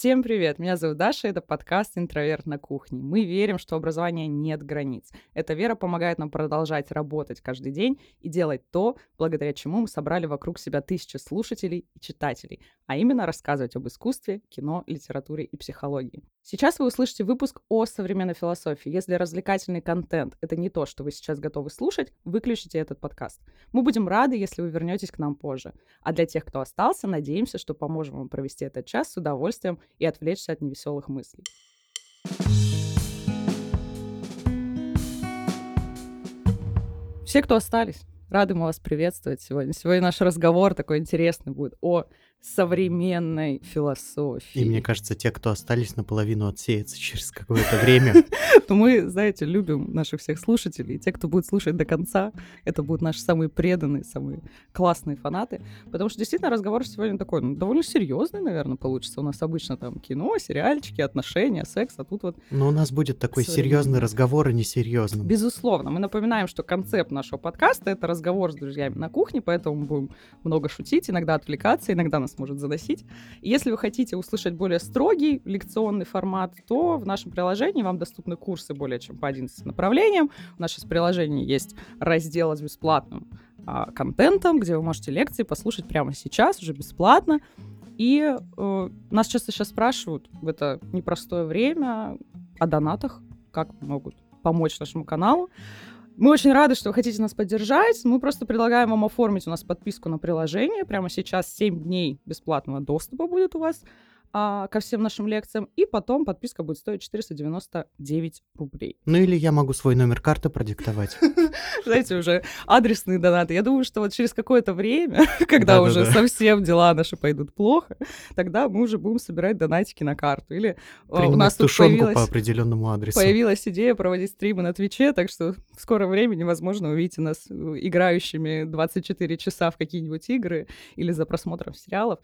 Всем привет! Меня зовут Даша, это подкаст «Интроверт на кухне». Мы верим, что образование нет границ. Эта вера помогает нам продолжать работать каждый день и делать то, благодаря чему мы собрали вокруг себя тысячи слушателей и читателей, а именно рассказывать об искусстве, кино, литературе и психологии. Сейчас вы услышите выпуск о современной философии. Если развлекательный контент — это не то, что вы сейчас готовы слушать, выключите этот подкаст. Мы будем рады, если вы вернетесь к нам позже. А для тех, кто остался, надеемся, что поможем вам провести этот час с удовольствием и отвлечься от невеселых мыслей. Все, кто остались, рады мы вас приветствовать сегодня. Сегодня наш разговор такой интересный будет о современной философии. И мне кажется, те, кто остались, наполовину отсеются через какое-то время. То мы, знаете, любим наших всех слушателей. И те, кто будет слушать до конца, это будут наши самые преданные, самые классные фанаты. Потому что действительно разговор сегодня такой, ну, довольно серьезный, наверное, получится. У нас обычно там кино, сериальчики, отношения, секс, а тут вот... Но у нас будет такой серьезный разговор, а не серьезный. Безусловно. Мы напоминаем, что концепт нашего подкаста — это разговор с друзьями на кухне, поэтому мы будем много шутить, иногда отвлекаться, иногда нас может заносить. Если вы хотите услышать более строгий лекционный формат, то в нашем приложении вам доступны курсы более чем по 11 направлениям. У нас сейчас в приложении есть раздел с бесплатным а, контентом, где вы можете лекции послушать прямо сейчас, уже бесплатно. И э, нас часто сейчас спрашивают в это непростое время о донатах, как могут помочь нашему каналу. Мы очень рады, что вы хотите нас поддержать. Мы просто предлагаем вам оформить у нас подписку на приложение. Прямо сейчас 7 дней бесплатного доступа будет у вас а, ко всем нашим лекциям, и потом подписка будет стоить 499 рублей. Ну или я могу свой номер карты продиктовать. Знаете, уже адресные донаты. Я думаю, что вот через какое-то время, когда уже совсем дела наши пойдут плохо, тогда мы уже будем собирать донатики на карту. Или а, у нас тут появилась, по определенному адресу. Появилась идея проводить стримы на Твиче, так что в скором времени, возможно, увидите нас э, играющими 24 часа в какие-нибудь игры или за просмотром сериалов.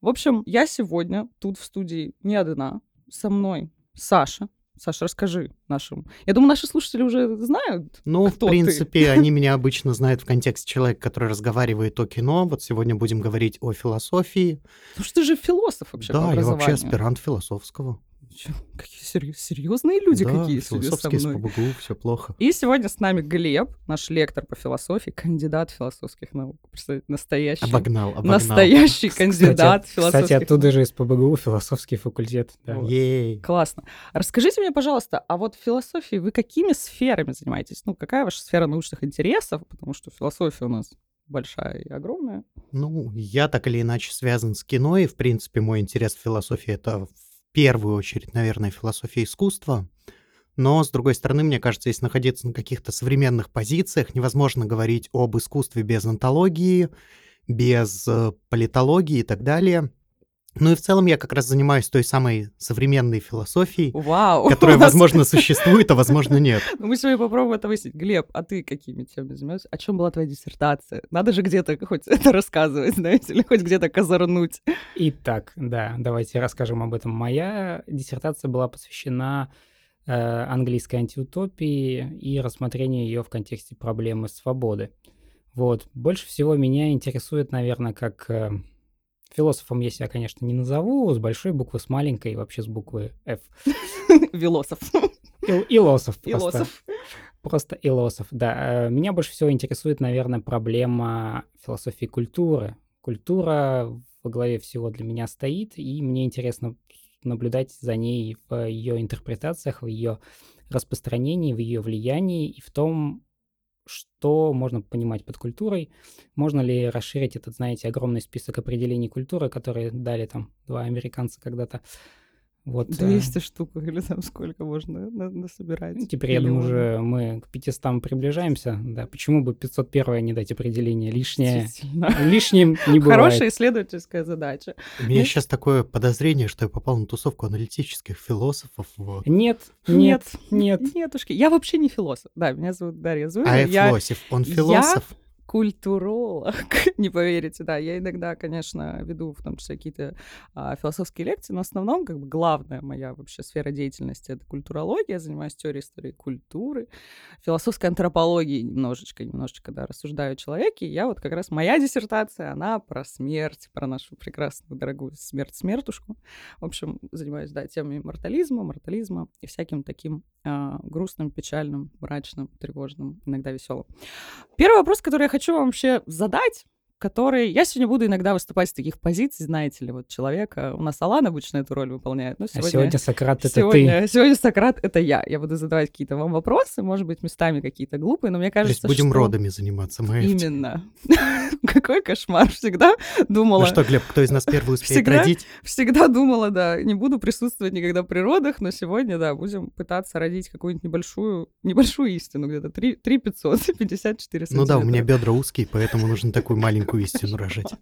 В общем, я сегодня тут в студии не одна. Со мной Саша. Саша, расскажи нашим. Я думаю, наши слушатели уже знают. Ну, в принципе, ты. они меня обычно знают в контексте человека, который разговаривает о кино. Вот сегодня будем говорить о философии. Ну что ты же философ вообще. Да, я вообще аспирант философского. Какие серьез, серьезные люди да, какие философские со мной. СПБГУ, все плохо. И сегодня с нами Глеб, наш лектор по философии, кандидат философских наук. Настоящий. Обогнал, обогнал. Настоящий кандидат кстати, философских Кстати, оттуда же из ПБГУ философский факультет. Да. Вот. Ей. Классно. Расскажите мне, пожалуйста, а вот в философии вы какими сферами занимаетесь? Ну, какая ваша сфера научных интересов? Потому что философия у нас большая и огромная. Ну, я так или иначе связан с кино, и, в принципе, мой интерес в философии — это первую очередь, наверное, философия искусства. Но, с другой стороны, мне кажется, если находиться на каких-то современных позициях, невозможно говорить об искусстве без антологии, без э, политологии и так далее. Ну и в целом я как раз занимаюсь той самой современной философией, Вау, которая, возможно, существует, а возможно, нет. Ну, мы сегодня попробуем это выяснить. Глеб, а ты какими темами занимаешься? О чем была твоя диссертация? Надо же где-то хоть это рассказывать, знаете, или хоть где-то козырнуть. Итак, да, давайте расскажем об этом. Моя диссертация была посвящена э, английской антиутопии и рассмотрению ее в контексте проблемы свободы. Вот. Больше всего меня интересует, наверное, как э, Философом я себя, конечно, не назову, с большой буквы, с маленькой, вообще с буквы F. Философ. Илосов. Илосов. Просто Илосов, да. Э, меня больше всего интересует, наверное, проблема философии культуры. Культура во главе всего для меня стоит, и мне интересно наблюдать за ней в ее интерпретациях, в ее распространении, в ее влиянии и в том, что можно понимать под культурой, можно ли расширить этот, знаете, огромный список определений культуры, которые дали там два американца когда-то. Вот, 200 э... штук или там сколько можно насобирать. Ну, теперь, я думаю, уже мы к 500 приближаемся. Да, почему бы 501 не дать определение? Лишнее, лишним не бывает. Хорошая исследовательская задача. У меня сейчас такое подозрение, что я попал на тусовку аналитических философов. Вот. Нет, нет, нет. Нетушки. Я вообще не философ. Да, меня зовут Дарья Зуева. А я философ, он философ? Культуролог, не поверите, да. Я иногда, конечно, веду в том числе какие-то а, философские лекции, но в основном, как бы, главная моя вообще сфера деятельности — это культурология. Я занимаюсь теорией истории культуры, философской антропологией немножечко, немножечко, да, рассуждаю о человеке. И я вот как раз, моя диссертация, она про смерть, про нашу прекрасную, дорогую смерть-смертушку. В общем, занимаюсь, да, темами мортализма, мортализма и всяким таким а, грустным, печальным, мрачным, тревожным, иногда веселым. Первый вопрос, который я хочу вам вообще задать, который... Я сегодня буду иногда выступать с таких позиций, знаете ли, вот человека. У нас Алан обычно эту роль выполняет. Но сегодня... А сегодня Сократ — это сегодня... ты. Сегодня Сократ — это я. Я буду задавать какие-то вам вопросы, может быть, местами какие-то глупые, но мне кажется, То есть будем что... родами заниматься, мы. Именно. Какой кошмар. Всегда думала... Ну что, Глеб, кто из нас первый успеет всегда, родить? Всегда думала, да, не буду присутствовать никогда при родах, но сегодня, да, будем пытаться родить какую-нибудь небольшую, небольшую истину, где-то 3, 3 500, 54 Ну да, у меня бедра узкие, поэтому нужно такую маленькую истину рожать.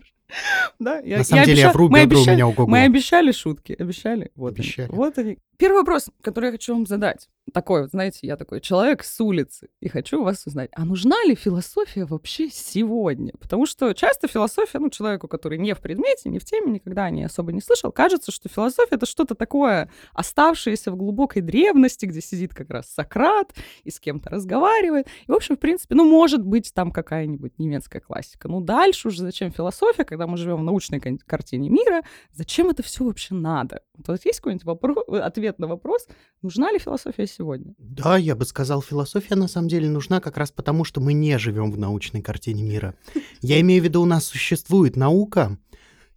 Да, я, На самом я деле обещал... я вру, мы обещали... у меня ого Мы обещали шутки, обещали. Вот обещали. Они. Вот они. Первый вопрос, который я хочу вам задать. Такой, вот, знаете, я такой человек с улицы, и хочу вас узнать, а нужна ли философия вообще сегодня? Потому что часто философия, ну, человеку, который не в предмете, не в теме, никогда не особо не слышал, кажется, что философия — это что-то такое оставшееся в глубокой древности, где сидит как раз Сократ и с кем-то разговаривает. И, в общем, в принципе, ну, может быть, там какая-нибудь немецкая классика. Ну, дальше уже зачем философия, когда мы живем в научной картине мира, зачем это все вообще надо? Вот есть какой-нибудь вопрос, ответ на вопрос, нужна ли философия сегодня? Да, я бы сказал, философия на самом деле нужна как раз потому, что мы не живем в научной картине мира. Я имею в виду, у нас существует наука,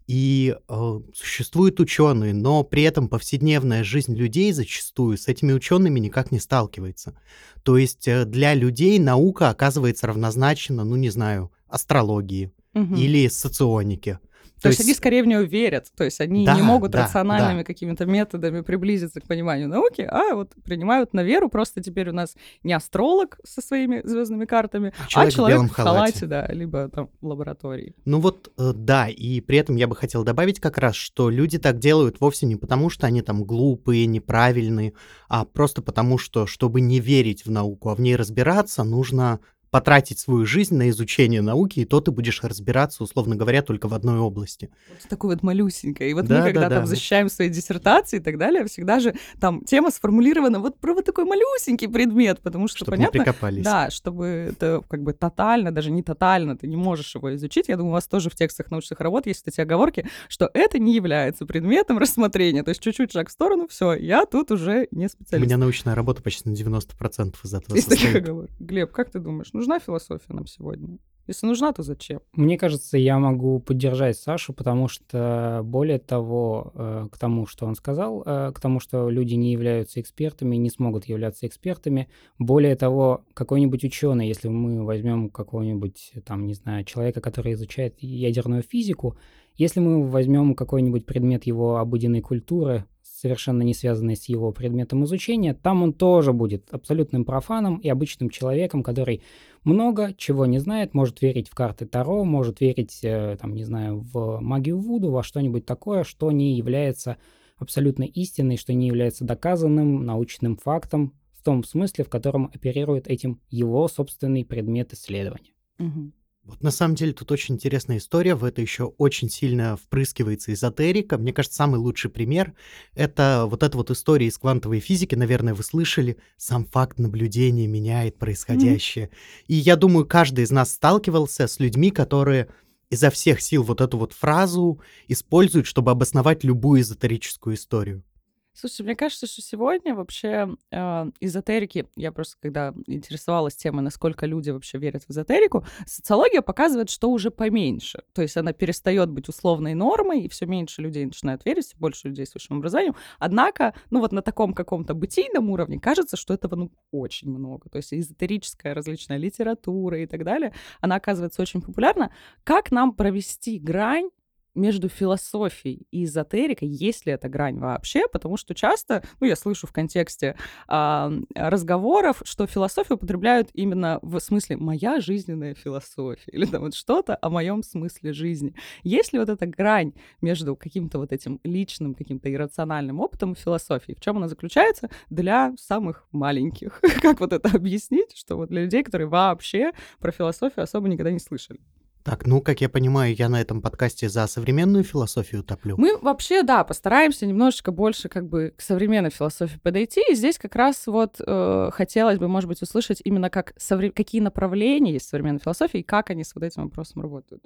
и э, существуют ученые, но при этом повседневная жизнь людей зачастую с этими учеными никак не сталкивается. То есть э, для людей наука оказывается равнозначна, ну не знаю, астрологии угу. или соционике. То, то есть, есть они скорее в нее верят, то есть они да, не могут да, рациональными да. какими-то методами приблизиться к пониманию науки, а вот принимают на веру. Просто теперь у нас не астролог со своими звездными картами, а человек, а человек в, в халате, да, либо там в лаборатории. Ну вот, э, да, и при этом я бы хотел добавить как раз, что люди так делают вовсе не потому, что они там глупые, неправильные, а просто потому, что, чтобы не верить в науку, а в ней разбираться, нужно потратить свою жизнь на изучение науки, и то ты будешь разбираться, условно говоря, только в одной области. Вот такой вот малюсенькой. И вот да, мы, когда да, там да. защищаем свои диссертации и так далее, всегда же там тема сформулирована вот про вот такой малюсенький предмет, потому что, чтобы понятно... Прикопались. Да, чтобы это как бы тотально, даже не тотально, ты не можешь его изучить. Я думаю, у вас тоже в текстах научных работ есть эти оговорки, что это не является предметом рассмотрения. То есть чуть-чуть шаг в сторону, все, я тут уже не специалист. У меня научная работа почти на 90% из этого оговорок. Глеб, как ты думаешь, нужна философия нам сегодня? Если нужна, то зачем? Мне кажется, я могу поддержать Сашу, потому что более того, э, к тому, что он сказал, э, к тому, что люди не являются экспертами, не смогут являться экспертами, более того, какой-нибудь ученый, если мы возьмем какого-нибудь, там, не знаю, человека, который изучает ядерную физику, если мы возьмем какой-нибудь предмет его обыденной культуры, совершенно не связанные с его предметом изучения, там он тоже будет абсолютным профаном и обычным человеком, который много чего не знает, может верить в карты Таро, может верить, э, там, не знаю, в магию Вуду, во что-нибудь такое, что не является абсолютно истиной, что не является доказанным научным фактом в том смысле, в котором оперирует этим его собственный предмет исследования. Угу. Вот на самом деле тут очень интересная история, в это еще очень сильно впрыскивается эзотерика. Мне кажется, самый лучший пример — это вот эта вот история из квантовой физики, наверное, вы слышали, сам факт наблюдения меняет происходящее. Mm-hmm. И я думаю, каждый из нас сталкивался с людьми, которые изо всех сил вот эту вот фразу используют, чтобы обосновать любую эзотерическую историю. Слушай, мне кажется, что сегодня вообще э, эзотерики, я просто когда интересовалась темой, насколько люди вообще верят в эзотерику, социология показывает, что уже поменьше. То есть она перестает быть условной нормой, и все меньше людей начинают верить, все больше людей с высшим образованием. Однако, ну вот на таком каком-то бытийном уровне кажется, что этого ну очень много. То есть эзотерическая различная литература и так далее, она оказывается очень популярна. Как нам провести грань между философией и эзотерикой, есть ли эта грань вообще, потому что часто, ну, я слышу в контексте э, разговоров, что философию употребляют именно в смысле «моя жизненная философия» или там вот что-то о моем смысле жизни. Есть ли вот эта грань между каким-то вот этим личным, каким-то иррациональным опытом и философией? В чем она заключается для самых маленьких? как вот это объяснить, что вот для людей, которые вообще про философию особо никогда не слышали? Так, ну, как я понимаю, я на этом подкасте за современную философию топлю. Мы вообще, да, постараемся немножечко больше как бы к современной философии подойти. И здесь как раз вот э, хотелось бы, может быть, услышать именно как совре... какие направления есть в современной философии и как они с вот этим вопросом работают.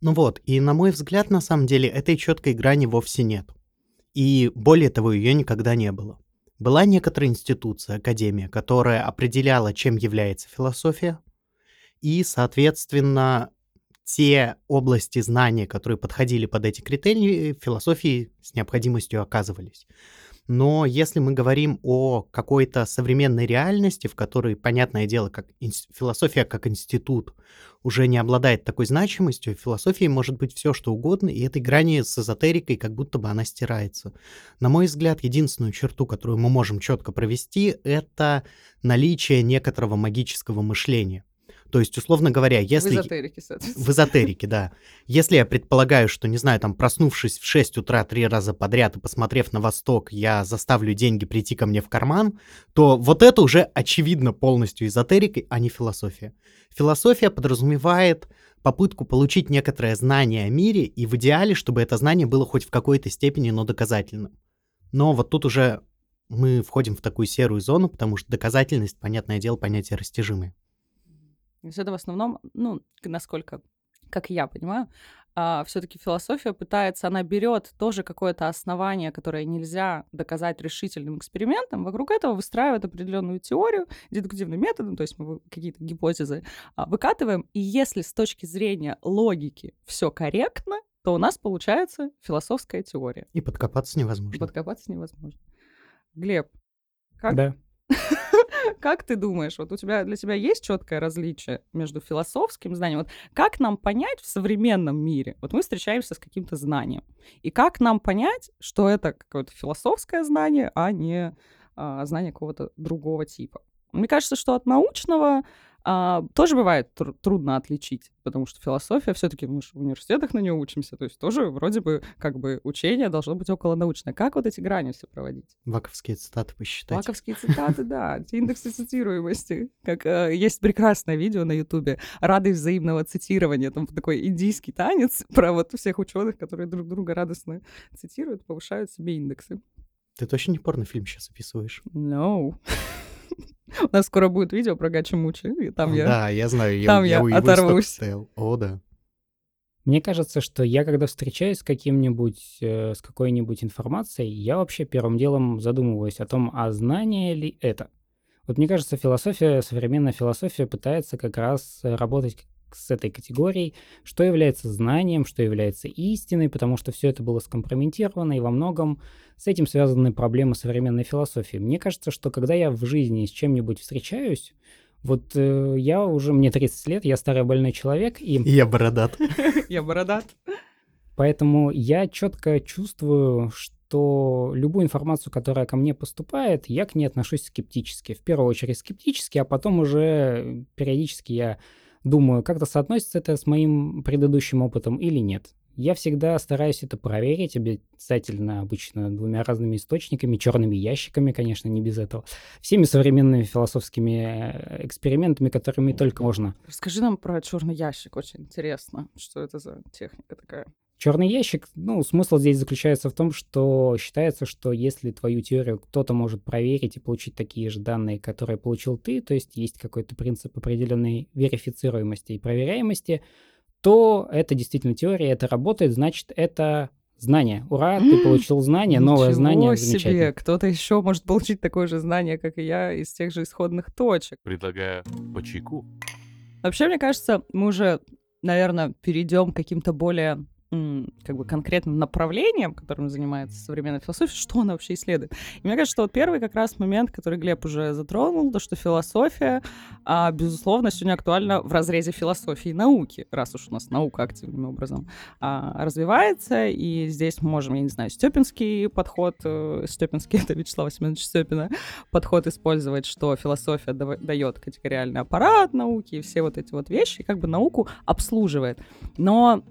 Ну вот, и на мой взгляд, на самом деле, этой четкой грани вовсе нет. И более того, ее никогда не было. Была некоторая институция, академия, которая определяла, чем является философия, и, соответственно, те области знания, которые подходили под эти критерии, философии с необходимостью оказывались. Но если мы говорим о какой-то современной реальности, в которой, понятное дело, как философия как институт уже не обладает такой значимостью, философии может быть все что угодно, и этой грани с эзотерикой как будто бы она стирается. На мой взгляд, единственную черту, которую мы можем четко провести, это наличие некоторого магического мышления. То есть, условно говоря, если... В эзотерике, соответственно. В эзотерике, да. Если я предполагаю, что, не знаю, там, проснувшись в 6 утра три раза подряд и посмотрев на восток, я заставлю деньги прийти ко мне в карман, то вот это уже очевидно полностью эзотерикой, а не философия. Философия подразумевает попытку получить некоторое знание о мире, и в идеале, чтобы это знание было хоть в какой-то степени, но доказательным. Но вот тут уже мы входим в такую серую зону, потому что доказательность, понятное дело, понятие растяжимое. То есть это в основном, ну, насколько, как я понимаю, а, все-таки философия пытается, она берет тоже какое-то основание, которое нельзя доказать решительным экспериментом, вокруг этого выстраивает определенную теорию дедуктивным методом, то есть мы какие-то гипотезы а, выкатываем, и если с точки зрения логики все корректно, то у нас получается философская теория. И подкопаться невозможно. И подкопаться невозможно. Глеб, как, да. Как ты думаешь, вот у тебя для тебя есть четкое различие между философским знанием? Вот как нам понять в современном мире? Вот мы встречаемся с каким-то знанием. И как нам понять, что это какое-то философское знание, а не а, знание какого-то другого типа? Мне кажется, что от научного а, тоже бывает тр- трудно отличить, потому что философия все-таки мы же в университетах на нее учимся, то есть тоже вроде бы как бы учение должно быть около научное. Как вот эти грани все проводить? Ваковские цитаты посчитать. Ваковские цитаты, да, индексы цитируемости. Как э, есть прекрасное видео на Ютубе «Радость взаимного цитирования», там такой индийский танец про вот всех ученых, которые друг друга радостно цитируют, повышают себе индексы. Ты точно не порнофильм сейчас описываешь? No. У нас скоро будет видео про Гачи Мучи, и там я... Да, я знаю, там я, я оторвусь. О, да. Мне кажется, что я, когда встречаюсь с каким-нибудь, э, с какой-нибудь информацией, я вообще первым делом задумываюсь о том, а знание ли это. Вот мне кажется, философия, современная философия пытается как раз работать с этой категорией, что является знанием, что является истиной, потому что все это было скомпрометировано, и во многом с этим связаны проблемы современной философии. Мне кажется, что когда я в жизни с чем-нибудь встречаюсь, вот э, я уже, мне 30 лет, я старый больной человек, и... Я бородат. Я бородат. Поэтому я четко чувствую, что любую информацию, которая ко мне поступает, я к ней отношусь скептически. В первую очередь скептически, а потом уже периодически я думаю, как-то соотносится это с моим предыдущим опытом или нет. Я всегда стараюсь это проверить обязательно, обычно двумя разными источниками, черными ящиками, конечно, не без этого, всеми современными философскими э, экспериментами, которыми только можно. Расскажи нам про черный ящик, очень интересно, что это за техника такая. Черный ящик, ну, смысл здесь заключается в том, что считается, что если твою теорию кто-то может проверить и получить такие же данные, которые получил ты, то есть есть какой-то принцип определенной верифицируемости и проверяемости, то это действительно теория, это работает, значит, это знание. Ура, ты получил знание, новое Ничего знание. себе, кто-то еще может получить такое же знание, как и я, из тех же исходных точек. Предлагаю по чайку. Вообще, мне кажется, мы уже, наверное, перейдем к каким-то более как бы конкретным направлением, которым занимается современная философия, что она вообще исследует. И мне кажется, что вот первый как раз момент, который Глеб уже затронул, то, что философия, а, безусловно, сегодня актуальна в разрезе философии и науки, раз уж у нас наука активным образом а, развивается, и здесь мы можем, я не знаю, степинский подход, э, степинский это Вячеслав Семенович Степина, подход использовать, что философия дает категориальный аппарат науки и все вот эти вот вещи, как бы науку обслуживает. Но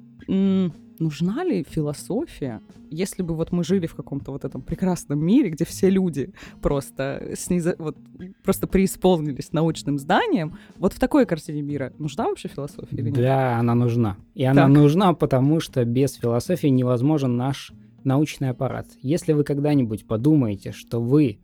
нужна ли философия, если бы вот мы жили в каком-то вот этом прекрасном мире, где все люди просто, сниза, вот, просто преисполнились научным зданием, вот в такой картине мира нужна вообще философия или нет? Да, она нужна. И она так. нужна, потому что без философии невозможен наш научный аппарат. Если вы когда-нибудь подумаете, что вы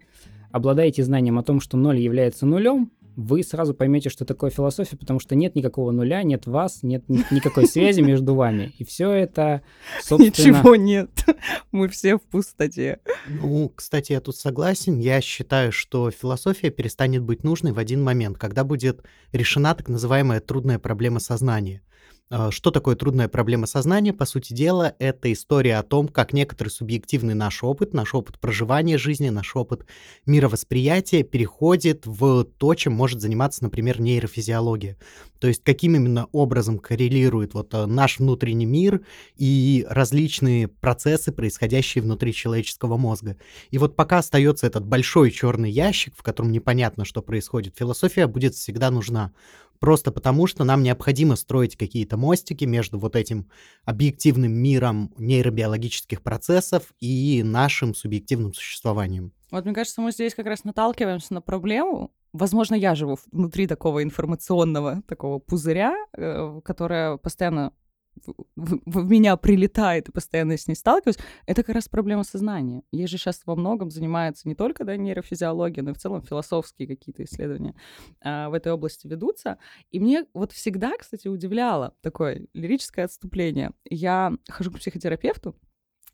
обладаете знанием о том, что ноль является нулем, вы сразу поймете, что такое философия, потому что нет никакого нуля, нет вас, нет ни- никакой связи между вами. И все это, собственно... Ничего нет. Мы все в пустоте. Ну, кстати, я тут согласен. Я считаю, что философия перестанет быть нужной в один момент, когда будет решена так называемая трудная проблема сознания. А, что такое трудная проблема сознания? По сути дела, это история о том, как некоторый субъективный наш опыт, наш опыт проживания жизни, наш опыт мировосприятия переходит в то, чем может заниматься, например, нейрофизиология. То есть каким именно образом коррелирует вот а, наш внутренний мир и различные процессы, происходящие внутри человеческого мозга. И вот пока остается этот большой черный ящик, в котором непонятно, что происходит, философия будет всегда нужна. Просто потому, что нам необходимо строить какие-то мостики между вот этим объективным миром нейробиологических процессов и нашим субъективным существованием. Вот мне кажется, мы здесь как раз наталкиваемся на проблему. Возможно, я живу внутри такого информационного такого пузыря, э, которая постоянно в, в меня прилетает и постоянно с ней сталкиваюсь, это как раз проблема сознания. Ей же сейчас во многом занимается не только да, нейрофизиология, но и в целом философские какие-то исследования а, в этой области ведутся. И мне вот всегда, кстати, удивляло такое лирическое отступление. Я хожу к психотерапевту,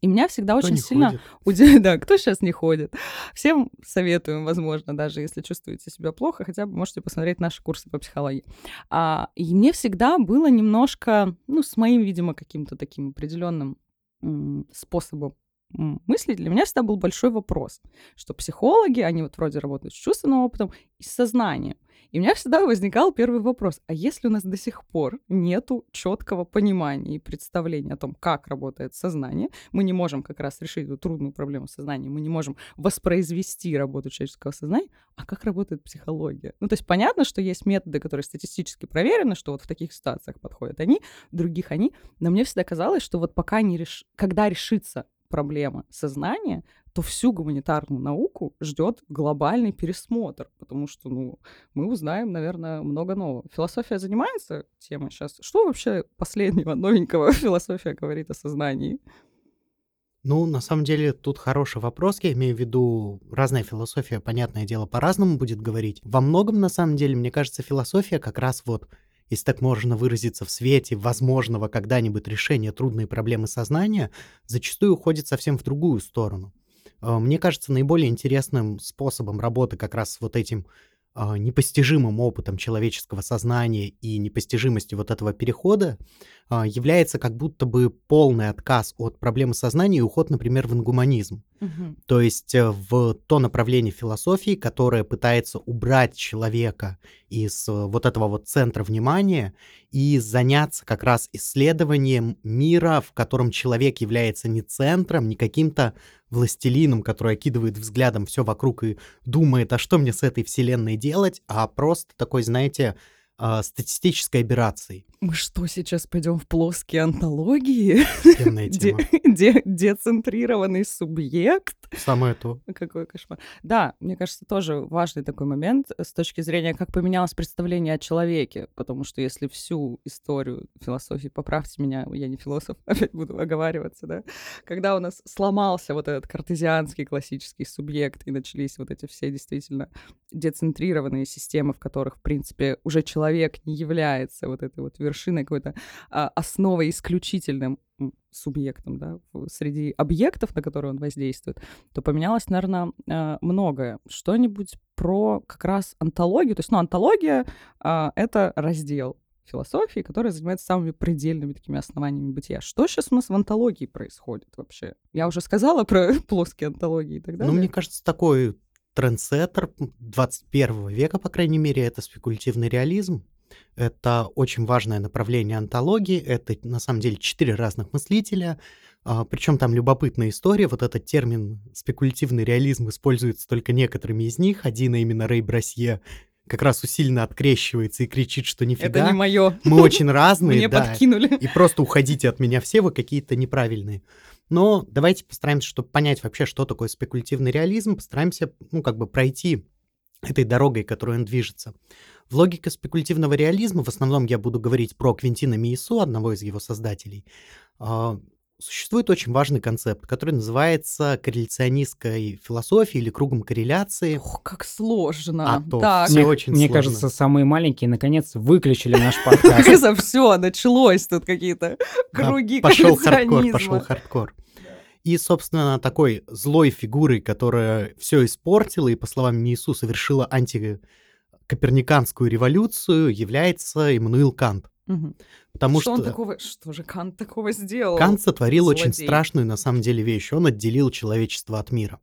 и меня всегда кто очень сильно удивляет, да, кто сейчас не ходит. Всем советуем, возможно, даже если чувствуете себя плохо, хотя бы можете посмотреть наши курсы по психологии. А, и мне всегда было немножко, ну, с моим, видимо, каким-то таким определенным способом мыслить, для меня всегда был большой вопрос, что психологи, они вот вроде работают с чувственным опытом и с сознанием. И у меня всегда возникал первый вопрос, а если у нас до сих пор нету четкого понимания и представления о том, как работает сознание, мы не можем как раз решить эту трудную проблему сознания, мы не можем воспроизвести работу человеческого сознания, а как работает психология? Ну, то есть понятно, что есть методы, которые статистически проверены, что вот в таких ситуациях подходят они, других они, но мне всегда казалось, что вот пока не реш... когда решится проблема сознания, то всю гуманитарную науку ждет глобальный пересмотр, потому что, ну, мы узнаем, наверное, много нового. Философия занимается темой сейчас. Что вообще последнего новенького философия говорит о сознании? Ну, на самом деле, тут хороший вопрос. Я имею в виду, разная философия, понятное дело, по-разному будет говорить. Во многом, на самом деле, мне кажется, философия как раз вот если так можно выразиться, в свете возможного когда-нибудь решения трудной проблемы сознания, зачастую уходит совсем в другую сторону. А, мне кажется, наиболее интересным способом работы как раз с вот этим а, непостижимым опытом человеческого сознания и непостижимостью вот этого перехода а, является как будто бы полный отказ от проблемы сознания и уход, например, в ингуманизм. Угу. То есть э, в то направление философии, которое пытается убрать человека из э, вот этого вот центра внимания и заняться как раз исследованием мира, в котором человек является не центром, не каким-то властелином, который окидывает взглядом все вокруг и думает, а что мне с этой вселенной делать, а просто такой, знаете, а, статистической операцией. Мы что, сейчас пойдем в плоские антологии? Де- де- децентрированный субъект? Самое то. Какой кошмар. Да, мне кажется, тоже важный такой момент с точки зрения, как поменялось представление о человеке. Потому что если всю историю философии, поправьте меня, я не философ, опять буду оговариваться, да, когда у нас сломался вот этот картезианский классический субъект и начались вот эти все действительно децентрированные системы, в которых, в принципе, уже человек не является вот этой вот вершиной какой-то а, основой исключительным субъектом, да, среди объектов, на которые он воздействует, то поменялось, наверное, а, многое. Что-нибудь про как раз антологию. То есть, ну, антология а, — это раздел философии, которая занимается самыми предельными такими основаниями бытия. Что сейчас у нас в антологии происходит вообще? Я уже сказала про плоские антологии и так далее. Ну, мне кажется, такой трендсеттер 21 века, по крайней мере, это спекулятивный реализм. Это очень важное направление антологии. Это, на самом деле, четыре разных мыслителя. А, причем там любопытная история. Вот этот термин спекулятивный реализм используется только некоторыми из них. Один, а именно Рэй Брасье, как раз усиленно открещивается и кричит, что нифига. Это не мое. Мы очень разные, Мне подкинули. И просто уходите от меня все, вы какие-то неправильные. Но давайте постараемся, чтобы понять вообще, что такое спекулятивный реализм, постараемся, ну, как бы пройти этой дорогой, которой он движется. В логике спекулятивного реализма в основном я буду говорить про Квинтина Миесу, одного из его создателей. Существует очень важный концепт, который называется корреляционистской философией или кругом корреляции. Ох, как сложно. А то так. всё Мне, очень мне сложно. кажется, самые маленькие наконец выключили наш подкаст. Все началось тут какие-то круги пошел хардкор, пошел хардкор. И, собственно, такой злой фигурой, которая все испортила и, по словам Мейясу, совершила антикоперниканскую революцию, является Иммануил Кант. Потому что, что, он такого, что же Кант такого сделал? Кант сотворил очень злодей. страшную на самом деле вещь. Он отделил человечество от мира.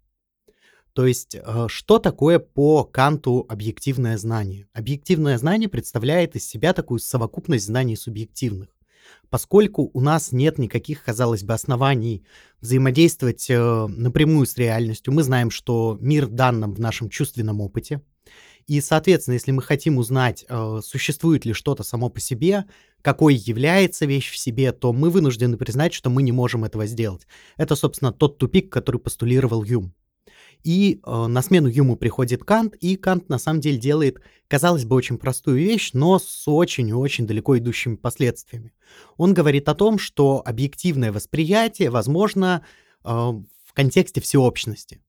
То есть, э, что такое по Канту объективное знание? Объективное знание представляет из себя такую совокупность знаний субъективных. Поскольку у нас нет никаких, казалось бы, оснований взаимодействовать э, напрямую с реальностью, мы знаем, что мир дан нам в нашем чувственном опыте. И, соответственно, если мы хотим узнать, э, существует ли что-то само по себе, какой является вещь в себе, то мы вынуждены признать, что мы не можем этого сделать. Это, собственно, тот тупик, который постулировал Юм. И э, на смену Юму приходит Кант, и Кант на самом деле делает, казалось бы, очень простую вещь, но с очень и очень далеко идущими последствиями. Он говорит о том, что объективное восприятие возможно э, в контексте всеобщности.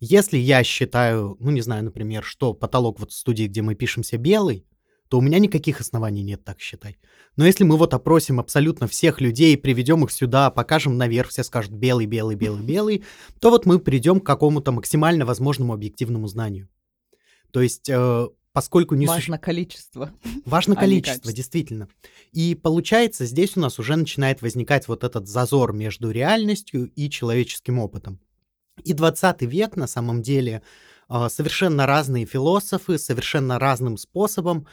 Если я считаю, ну не знаю, например, что потолок вот в студии, где мы пишемся, белый, то у меня никаких оснований нет так считать. Но если мы вот опросим абсолютно всех людей, приведем их сюда, покажем наверх, все скажут белый, белый, белый, белый, то вот мы придем к какому-то максимально возможному объективному знанию. То есть, э, поскольку не Важно количество. Важно а количество, действительно. И получается, здесь у нас уже начинает возникать вот этот зазор между реальностью и человеческим опытом. И 20 век, на самом деле, а, совершенно разные философы, совершенно разным способом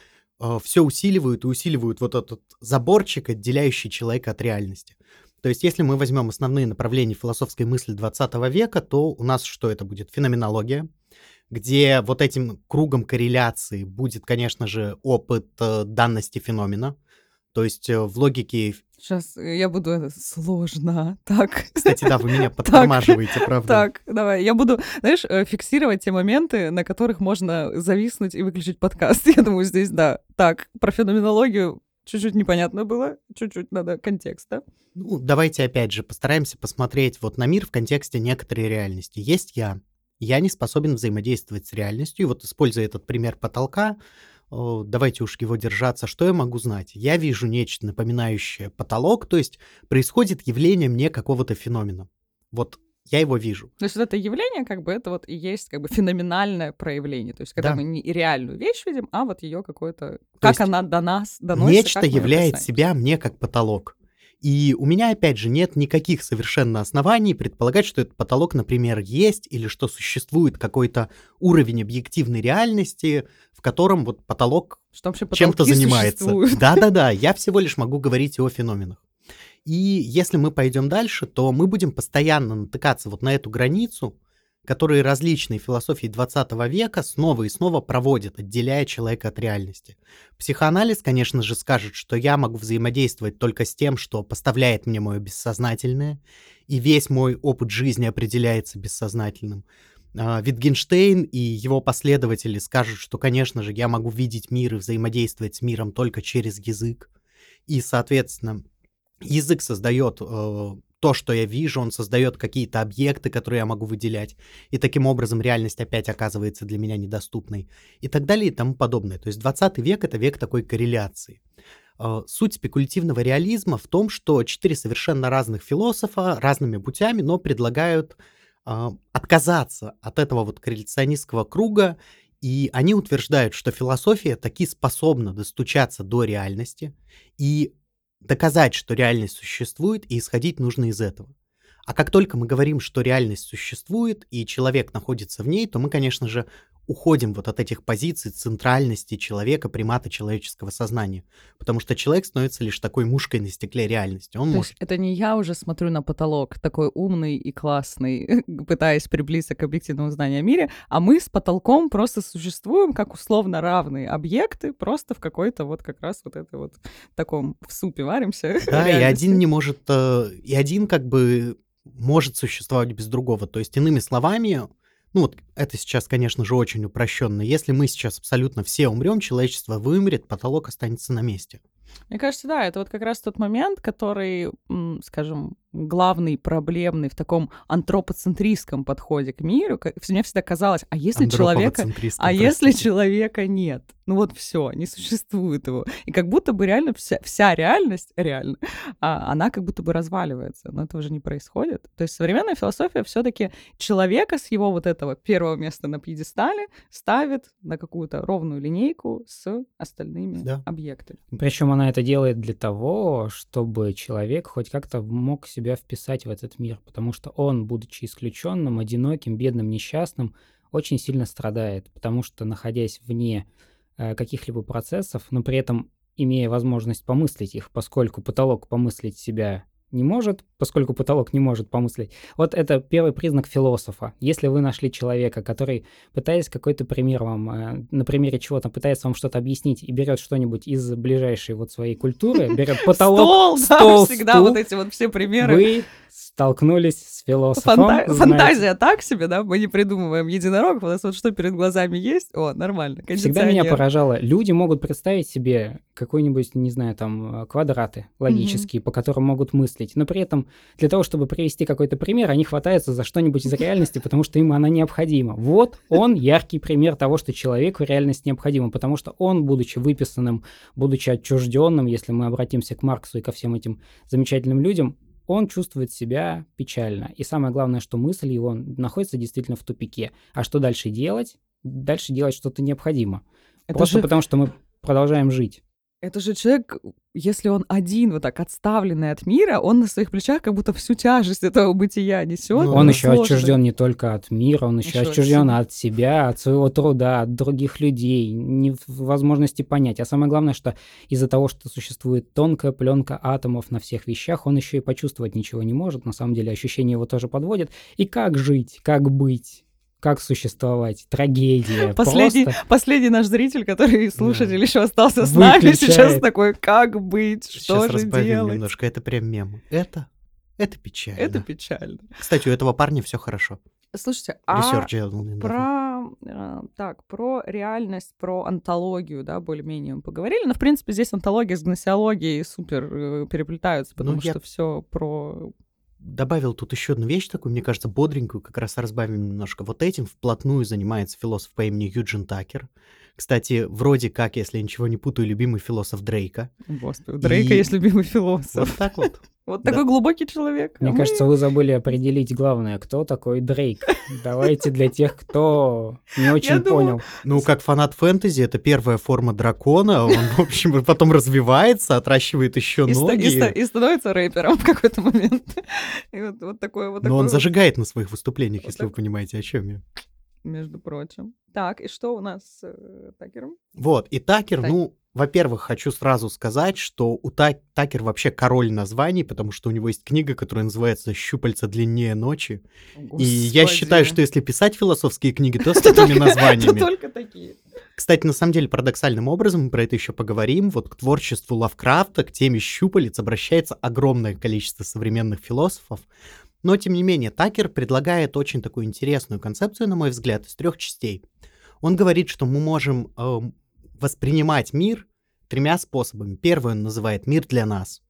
все усиливают и усиливают вот этот заборчик, отделяющий человека от реальности. То есть, если мы возьмем основные направления философской мысли 20 века, то у нас что это будет? Феноменология, где вот этим кругом корреляции будет, конечно же, опыт э, данности феномена. То есть э, в логике... Сейчас я буду... это Сложно. Так. Кстати, да, вы меня подтормаживаете, правда. Так, давай. Я буду, знаешь, э, фиксировать те моменты, на которых можно зависнуть и выключить подкаст. Я думаю, здесь, да. Так, про феноменологию чуть-чуть непонятно было, чуть-чуть надо контекста. Ну, давайте опять же постараемся посмотреть вот на мир в контексте некоторой реальности. Есть я, я не способен взаимодействовать с реальностью. И вот используя этот пример потолка, давайте уж его держаться, что я могу знать? Я вижу нечто напоминающее потолок, то есть происходит явление мне какого-то феномена. Вот я его вижу. То есть вот это явление, как бы, это вот и есть как бы феноменальное проявление. То есть когда Да. мы не реальную вещь видим, а вот ее какое-то... То Как есть она до нас доносится. Нечто являет себя мне как потолок. И у меня, опять же, нет никаких совершенно оснований предполагать, что этот потолок, например, есть, или что существует какой-то уровень объективной реальности, в котором вот потолок чем-то занимается. Да-да-да, я всего лишь могу говорить о феноменах. И если мы пойдем дальше, то мы будем постоянно натыкаться вот на эту границу, которые различные философии 20 века снова и снова проводят, отделяя человека от реальности. Психоанализ, конечно же, скажет, что я могу взаимодействовать только с тем, что поставляет мне мое бессознательное, и весь мой опыт жизни определяется бессознательным. А, Витгенштейн и его последователи скажут, что, конечно же, я могу видеть мир и взаимодействовать с миром только через язык. И, соответственно, язык создает э, то, что я вижу, он создает какие-то объекты, которые я могу выделять. И таким образом реальность опять оказывается для меня недоступной. И так далее и тому подобное. То есть 20 век — это век такой корреляции. Э, Суть спекулятивного реализма в том, что четыре совершенно разных философа разными путями, но предлагают э, отказаться от этого вот корреляционистского круга И они утверждают, что философия таки способна достучаться до реальности и доказать, что реальность существует, и исходить нужно из этого. А как только мы говорим, что реальность существует, и человек находится в ней, то мы, конечно же, уходим вот от этих позиций центральности человека, примата человеческого сознания. Потому что человек становится лишь такой мушкой на стекле реальности. Он То может... это не я уже смотрю на потолок, такой умный и классный, пытаясь приблизиться к объективному знанию о мире, а мы с потолком просто существуем как условно равные объекты, просто в какой-то вот как раз вот это вот таком в супе варимся. Да, и один не может... Э, и один как бы может существовать без другого. То есть, иными словами, ну вот это сейчас, конечно же, очень упрощенно. Если мы сейчас абсолютно все умрем, человечество вымрет, потолок останется на месте. Мне кажется, да, это вот как раз тот момент, который, скажем, главный, проблемный в таком антропоцентристском подходе к миру. Мне всегда казалось, а если человека, а если человека нет, ну вот все, не существует его, и как будто бы реально вся, вся реальность реально, а, она как будто бы разваливается, но этого же не происходит. То есть современная философия все-таки человека с его вот этого первого места на пьедестале ставит на какую-то ровную линейку с остальными да. объектами. Причем она это делает для того, чтобы человек хоть как-то мог себе себя вписать в этот мир, потому что он, будучи исключенным, одиноким, бедным, несчастным, очень сильно страдает, потому что, находясь вне э, каких-либо процессов, но при этом имея возможность помыслить их, поскольку потолок помыслить себя не может, поскольку потолок не может помыслить. Вот это первый признак философа. Если вы нашли человека, который, пытаясь какой-то пример вам, э, на примере чего-то пытается вам что-то объяснить и берет что-нибудь из ближайшей вот своей культуры, берет потолок, стол, стол, всегда вот эти вот все примеры. Вы столкнулись с философом. Фанта- фантазия так себе, да? Мы не придумываем единорог, у нас вот что перед глазами есть, о, нормально. Всегда меня поражало. Люди могут представить себе какой-нибудь, не знаю, там, квадраты логические, mm-hmm. по которым могут мыслить, но при этом для того, чтобы привести какой-то пример, они хватаются за что-нибудь из реальности, потому что им она необходима. Вот он яркий пример того, что человеку реальность необходима, потому что он, будучи выписанным, будучи отчужденным, если мы обратимся к Марксу и ко всем этим замечательным людям, он чувствует себя печально. И самое главное, что мысль его находится действительно в тупике. А что дальше делать? Дальше делать что-то необходимо. Это Просто же... потому, что мы продолжаем жить. Это же человек, если он один, вот так отставленный от мира, он на своих плечах как будто всю тяжесть этого бытия несет. Ну, он еще сложный. отчужден не только от мира, он еще, еще отчужден от себя, от своего труда, от других людей, невозможности понять. А самое главное, что из-за того, что существует тонкая пленка атомов на всех вещах, он еще и почувствовать ничего не может. На самом деле ощущения его тоже подводят. И как жить, как быть? Как существовать, трагедия. Последний, просто... последний наш зритель, который слушатель да. еще остался с Выключает. нами, сейчас такой, как быть, что сейчас же делать? немножко, это прям мем. Это, это печально. Это печально. Кстати, у этого парня все хорошо. Слушайте, а про, э, так, про реальность, про антологию, да, более-менее мы поговорили, но, в принципе, здесь антология с гносеологией супер э, переплетаются, потому ну, что я... все про добавил тут еще одну вещь такую, мне кажется, бодренькую, как раз разбавим немножко. Вот этим вплотную занимается философ по имени Юджин Такер. Кстати, вроде как, если я ничего не путаю, любимый философ Дрейка. Господи, Дрейка и... есть любимый философ. Вот так вот. Вот такой глубокий человек. Мне кажется, вы забыли определить главное, кто такой Дрейк. Давайте для тех, кто не очень понял. Ну, как фанат фэнтези, это первая форма дракона. Он, в общем, потом развивается, отращивает еще ноги. И становится рэпером в какой-то момент. Вот такой вот. Но он зажигает на своих выступлениях, если вы понимаете, о чем я между прочим. Так, и что у нас с э, Такером? Вот, и Такер, так. ну, во-первых, хочу сразу сказать, что у Та- Такер вообще король названий, потому что у него есть книга, которая называется «Щупальца длиннее ночи». Господи. И я считаю, что если писать философские книги, то с такими названиями. только такие. Кстати, на самом деле, парадоксальным образом, мы про это еще поговорим, вот к творчеству Лавкрафта, к теме щупалец обращается огромное количество современных философов, но, тем не менее, Такер предлагает очень такую интересную концепцию, на мой взгляд, из трех частей. Он говорит, что мы можем э, воспринимать мир тремя способами. Первый он называет мир для нас.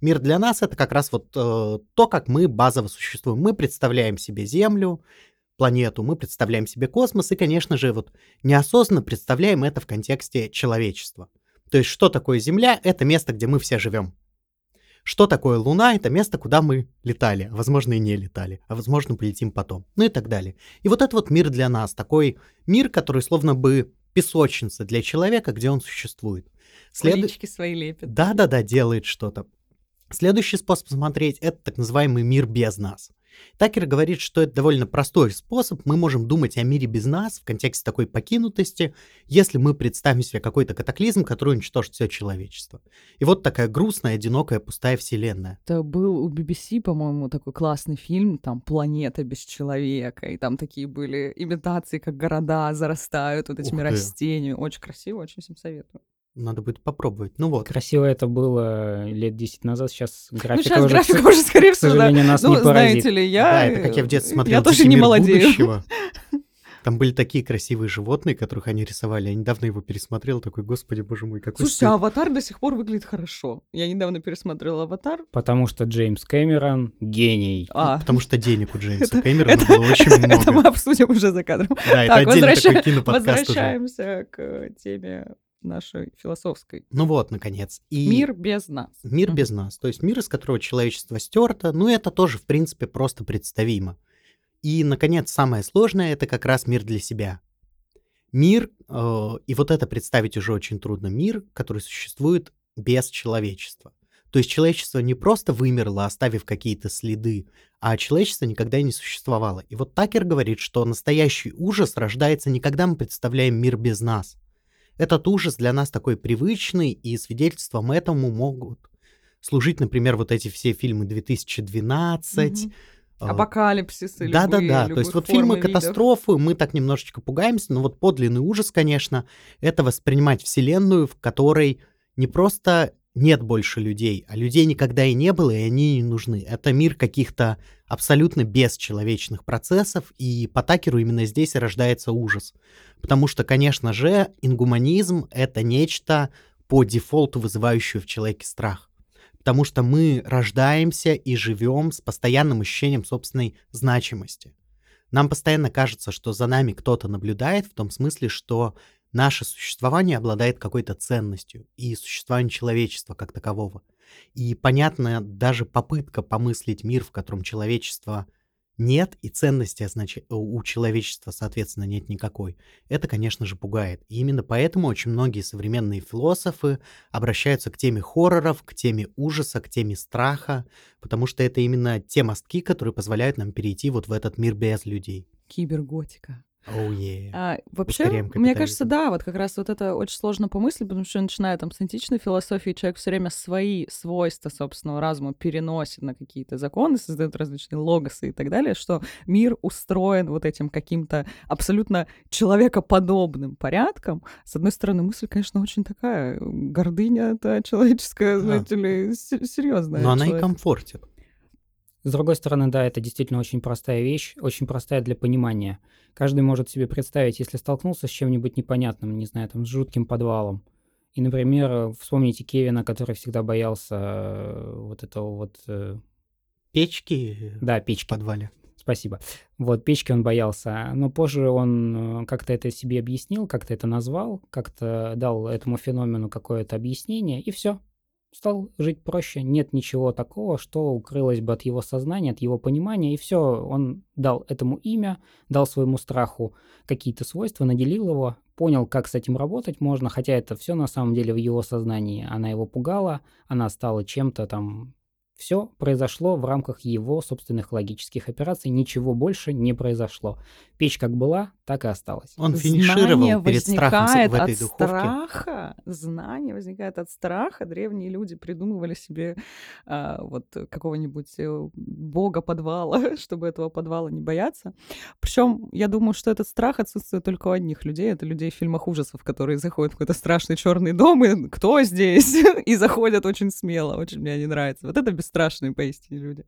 Мир для нас это как раз вот э, то, как мы базово существуем. Мы представляем себе Землю, планету, мы представляем себе космос и, конечно же, вот неосознанно представляем это в контексте человечества. То есть, что такое Земля? Это место, где мы все живем. Что такое Луна? Это место, куда мы летали, а возможно и не летали, а возможно полетим потом, ну и так далее. И вот это вот мир для нас, такой мир, который словно бы песочница для человека, где он существует. След... свои лепят. Да-да-да, делает что-то. Следующий способ смотреть — это так называемый мир без нас. Такер говорит, что это довольно простой способ. Мы можем думать о мире без нас в контексте такой покинутости, если мы представим себе какой-то катаклизм, который уничтожит все человечество. И вот такая грустная, одинокая, пустая вселенная. Это был у BBC, по-моему, такой классный фильм, там «Планета без человека», и там такие были имитации, как города зарастают вот этими растениями. Очень красиво, очень всем советую. Надо будет попробовать. Ну вот. Красиво это было лет 10 назад, сейчас ну, графика ну, сейчас уже, графика уже, скорее всего, да. нас ну, не поразит. знаете ли, я... Да, это как я в детстве смотрел Я тоже не молодею. Будущего. Там были такие красивые животные, которых они рисовали. Я недавно его пересмотрел, такой, господи, боже мой, какой Слушай, а «Аватар» до сих пор выглядит хорошо. Я недавно пересмотрел «Аватар». Потому что Джеймс Кэмерон гений. А. Потому что денег у Джеймса это, Кэмерона это, было очень много. Это мы обсудим уже за кадром. Да, это отдельный такой киноподкаст Возвращаемся к теме нашей философской. Ну вот, наконец. И мир без нас. Мир mm-hmm. без нас. То есть мир, из которого человечество стерто, ну это тоже, в принципе, просто представимо. И, наконец, самое сложное — это как раз мир для себя. Мир, э, и вот это представить уже очень трудно, мир, который существует без человечества. То есть человечество не просто вымерло, оставив какие-то следы, а человечество никогда не существовало. И вот Такер говорит, что настоящий ужас рождается не когда мы представляем мир без нас, этот ужас для нас такой привычный, и свидетельством этому могут служить, например, вот эти все фильмы 2012, угу. Апокалипсисы. Да, да, да. То есть вот фильмы видов. катастрофы, мы так немножечко пугаемся, но вот подлинный ужас, конечно, это воспринимать Вселенную, в которой не просто нет больше людей, а людей никогда и не было, и они не нужны. Это мир каких-то абсолютно бесчеловечных процессов, и по Такеру именно здесь рождается ужас. Потому что, конечно же, ингуманизм — это нечто по дефолту вызывающее в человеке страх. Потому что мы рождаемся и живем с постоянным ощущением собственной значимости. Нам постоянно кажется, что за нами кто-то наблюдает, в том смысле, что наше существование обладает какой-то ценностью и существование человечества как такового. И понятно, даже попытка помыслить мир, в котором человечество нет и ценности значит, у человечества, соответственно, нет никакой. Это, конечно же, пугает. И именно поэтому очень многие современные философы обращаются к теме хорроров, к теме ужаса, к теме страха, потому что это именно те мостки, которые позволяют нам перейти вот в этот мир без людей. Киберготика. Oh, yeah. а, вообще, мне кажется, да, вот как раз вот это очень сложно помыслить, потому что начиная там с античной философии, человек все время свои свойства собственного разума переносит на какие-то законы, создает различные логосы и так далее, что мир устроен вот этим каким-то абсолютно человекоподобным порядком. С одной стороны, мысль, конечно, очень такая, гордыня это человеческая, знаете ли, серьезная. Но она и комфортит. С другой стороны, да, это действительно очень простая вещь, очень простая для понимания. Каждый может себе представить, если столкнулся с чем-нибудь непонятным, не знаю, там, с жутким подвалом. И, например, вспомните Кевина, который всегда боялся э, вот этого вот... Э, печки? Да, печки. В подвале. Спасибо. Вот, печки он боялся, но позже он э, как-то это себе объяснил, как-то это назвал, как-то дал этому феномену какое-то объяснение, и все стал жить проще. Нет ничего такого, что укрылось бы от его сознания, от его понимания. И все, он дал этому имя, дал своему страху какие-то свойства, наделил его, понял, как с этим работать можно, хотя это все на самом деле в его сознании. Она его пугала, она стала чем-то там все произошло в рамках его собственных логических операций, ничего больше не произошло. Печь как была, так и осталась. Он финишировал знание перед страхом в этой от духовке. страха, знание возникает от страха. Древние люди придумывали себе а, вот какого-нибудь э, бога подвала, чтобы этого подвала не бояться. Причем я думаю, что этот страх отсутствует только у одних людей. Это людей в фильмах ужасов, которые заходят в какой-то страшный черный дом, и кто здесь? и заходят очень смело. Очень мне не нравится. Вот это без страшные поистине люди.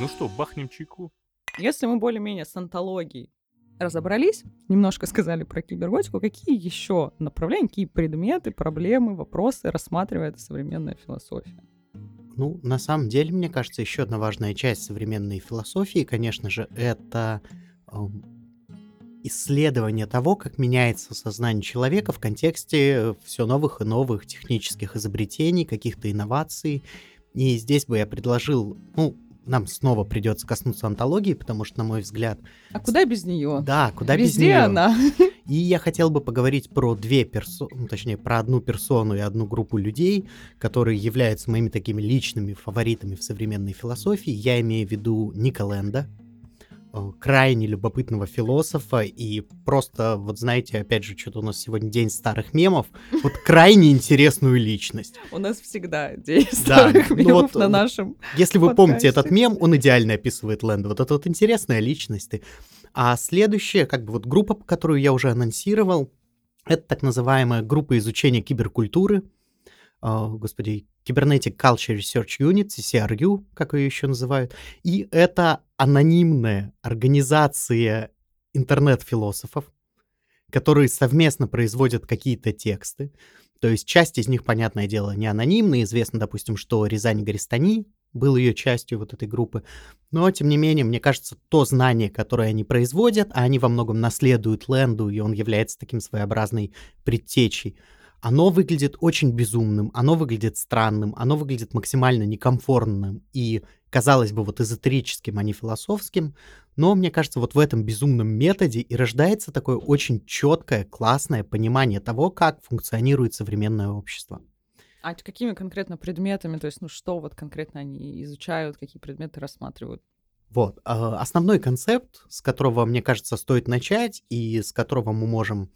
Ну что, бахнем чайку? Если мы более-менее с антологией разобрались, немножко сказали про киберготику, какие еще направления, какие предметы, проблемы, вопросы рассматривает современная философия? Ну, на самом деле, мне кажется, еще одна важная часть современной философии, конечно же, это э, исследование того, как меняется сознание человека в контексте все новых и новых технических изобретений, каких-то инноваций. И здесь бы я предложил, ну, нам снова придется коснуться антологии, потому что, на мой взгляд... А куда без нее? Да, куда Везде без нее? она. И я хотел бы поговорить про две персоны, ну, точнее, про одну персону и одну группу людей, которые являются моими такими личными фаворитами в современной философии. Я имею в виду Ника Ленда, Э, крайне любопытного философа и просто, вот знаете, опять же, что-то у нас сегодня день старых мемов, вот крайне интересную личность. У нас всегда день старых ну мемов на нашем Если вы помните этот мем, он идеально описывает Лэнда. Вот это вот интересная личность. А следующая, как бы вот группа, которую я уже анонсировал, это так называемая группа изучения киберкультуры — господи, Cybernetic Culture Research Unit, CCRU, как ее еще называют, и это анонимная организация интернет-философов, которые совместно производят какие-то тексты. То есть часть из них, понятное дело, не анонимная. Известно, допустим, что Рязань Гористани был ее частью вот этой группы. Но, тем не менее, мне кажется, то знание, которое они производят, а они во многом наследуют Ленду, и он является таким своеобразной предтечей оно выглядит очень безумным, оно выглядит странным, оно выглядит максимально некомфортным и, казалось бы, вот эзотерическим, а не философским, но мне кажется, вот в этом безумном методе и рождается такое очень четкое, классное понимание того, как функционирует современное общество. А какими конкретно предметами, то есть, ну что вот конкретно они изучают, какие предметы рассматривают? Вот. А, основной концепт, с которого, мне кажется, стоит начать и с которого мы можем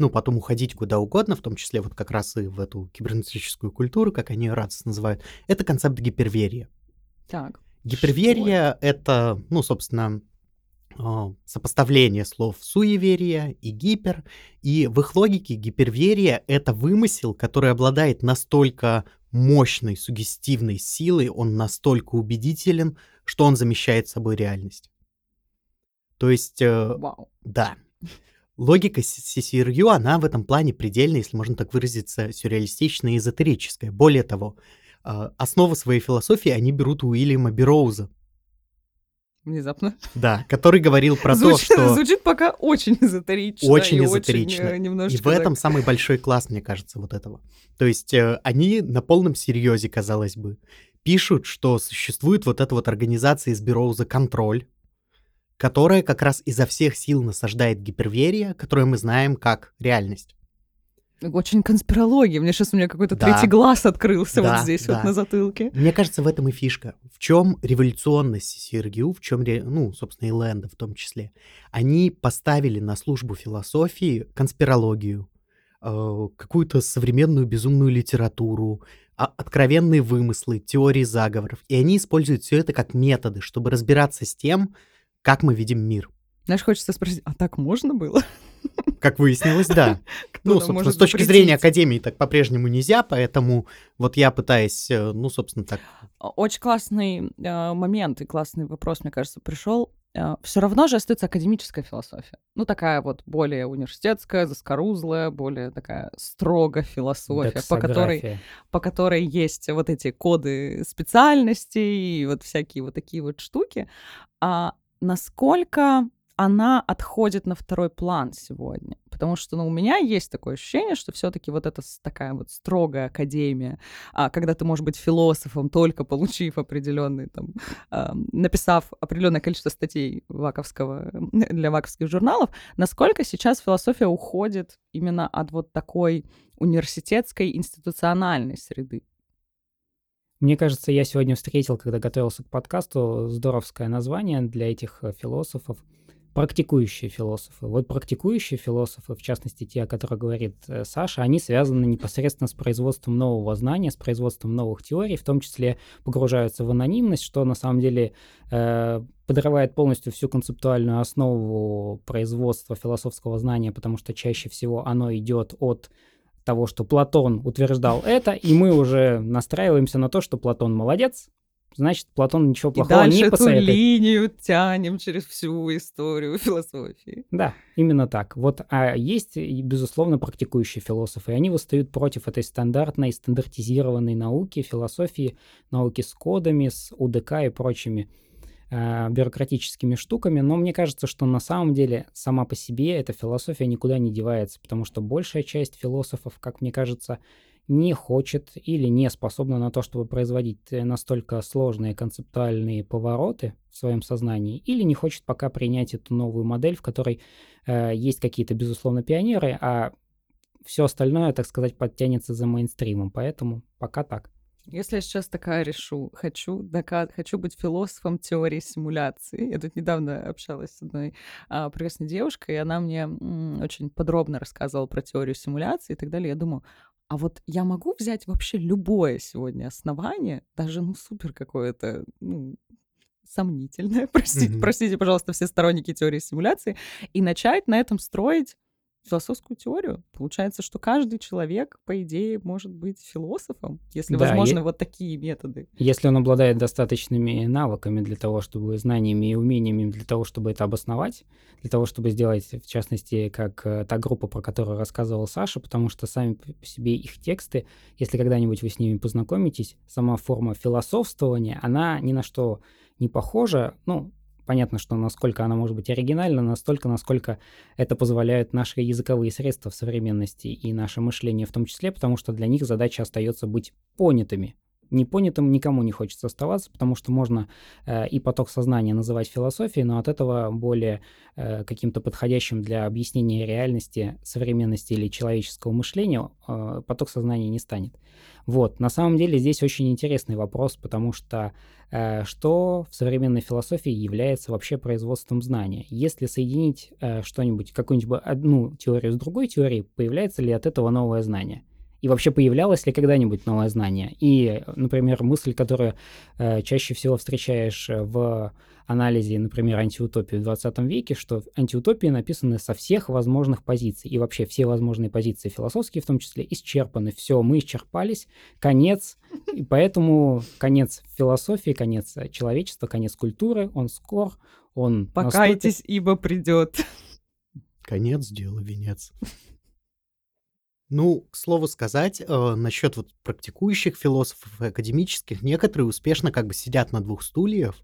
ну, потом уходить куда угодно, в том числе вот как раз и в эту кибернетическую культуру, как они ее радостно называют, это концепт гиперверия. Так. Гиперверия — это, ну, собственно, а, сопоставление слов суеверия и гипер. И в их логике гиперверия — это вымысел, который обладает настолько мощной сугестивной силой, он настолько убедителен, что он замещает собой реальность. То есть, э, да, Логика CCRU, она в этом плане предельно, если можно так выразиться, сюрреалистичная и эзотерическая. Более того, а, основу своей философии они берут у Уильяма Бироуза. Внезапно. Да, который говорил про звучит, то, что... Звучит пока очень эзотерично. Очень эзотерично. Очень, э, немножко и в этом так... самый большой класс, мне кажется, вот этого. То есть э, они на полном серьезе, казалось бы, пишут, что существует вот эта вот организация из Бироуза «Контроль», которая как раз изо всех сил насаждает гиперверия, которую мы знаем как реальность. Очень конспирология. Мне сейчас у меня какой-то да. третий глаз открылся да, вот здесь, да. вот на затылке. Мне кажется, в этом и фишка. В чем революционность Сергию, в чем, ну, собственно, и Лэнда в том числе. Они поставили на службу философии конспирологию, э, какую-то современную безумную литературу, а, откровенные вымыслы, теории заговоров. И они используют все это как методы, чтобы разбираться с тем, как мы видим мир. Знаешь, хочется спросить, а так можно было? Как выяснилось, да. ну, собственно, с точки зрения Академии так по-прежнему нельзя, поэтому вот я пытаюсь, э, ну, собственно, так. Очень классный э, момент и классный вопрос, мне кажется, пришел. Э, все равно же остается академическая философия. Ну, такая вот более университетская, заскорузлая, более такая строго философия, по которой, по которой есть вот эти коды специальностей и вот всякие вот такие вот штуки. А насколько она отходит на второй план сегодня. Потому что ну, у меня есть такое ощущение, что все-таки вот эта такая вот строгая академия, а, когда ты можешь быть философом, только получив определенный, там, а, написав определенное количество статей ваковского, для ваковских журналов, насколько сейчас философия уходит именно от вот такой университетской институциональной среды. Мне кажется, я сегодня встретил, когда готовился к подкасту, здоровское название для этих э, философов. Практикующие философы. Вот практикующие философы, в частности те, о которых говорит э, Саша, они связаны непосредственно с производством нового знания, с производством новых теорий, в том числе погружаются в анонимность, что на самом деле э, подрывает полностью всю концептуальную основу производства философского знания, потому что чаще всего оно идет от того, что Платон утверждал это, и мы уже настраиваемся на то, что Платон молодец, значит, Платон ничего плохого и не посоветует. эту линию тянем через всю историю философии. Да, именно так. Вот, а есть, безусловно, практикующие философы, и они восстают против этой стандартной, стандартизированной науки, философии, науки с кодами, с УДК и прочими бюрократическими штуками, но мне кажется, что на самом деле сама по себе эта философия никуда не девается, потому что большая часть философов, как мне кажется, не хочет или не способна на то, чтобы производить э, настолько сложные концептуальные повороты в своем сознании, или не хочет пока принять эту новую модель, в которой э, есть какие-то, безусловно, пионеры, а все остальное, так сказать, подтянется за мейнстримом. Поэтому пока так. Если я сейчас такая решу, хочу, доказ... хочу быть философом теории симуляции. Я тут недавно общалась с одной а, прекрасной девушкой, и она мне м, очень подробно рассказывала про теорию симуляции и так далее. Я думаю, а вот я могу взять вообще любое сегодня основание, даже, ну, супер какое-то, ну, сомнительное, простите, mm-hmm. простите, пожалуйста, все сторонники теории симуляции, и начать на этом строить философскую теорию. Получается, что каждый человек, по идее, может быть философом, если да, возможны е- вот такие методы. Если он обладает достаточными навыками для того, чтобы знаниями и умениями для того, чтобы это обосновать, для того, чтобы сделать, в частности, как э, та группа, про которую рассказывал Саша, потому что сами по себе их тексты, если когда-нибудь вы с ними познакомитесь, сама форма философствования, она ни на что не похожа, ну, понятно, что насколько она может быть оригинальна, настолько, насколько это позволяют наши языковые средства в современности и наше мышление в том числе, потому что для них задача остается быть понятыми непонятым никому не хочется оставаться, потому что можно э, и поток сознания называть философией, но от этого более э, каким-то подходящим для объяснения реальности, современности или человеческого мышления э, поток сознания не станет. Вот, на самом деле здесь очень интересный вопрос, потому что э, что в современной философии является вообще производством знания? Если соединить э, что-нибудь, какую-нибудь одну теорию с другой теорией, появляется ли от этого новое знание? И вообще появлялось ли когда-нибудь новое знание? И, например, мысль, которую э, чаще всего встречаешь в анализе, например, антиутопии в 20 веке, что антиутопии написаны со всех возможных позиций. И вообще все возможные позиции философские в том числе исчерпаны. Все, мы исчерпались, конец. И поэтому конец философии, конец человечества, конец культуры, он скор, он Покайтесь, наступит. ибо придет. Конец дела, венец. Ну, к слову сказать, э, насчет вот практикующих философов и академических, некоторые успешно как бы сидят на двух стульях.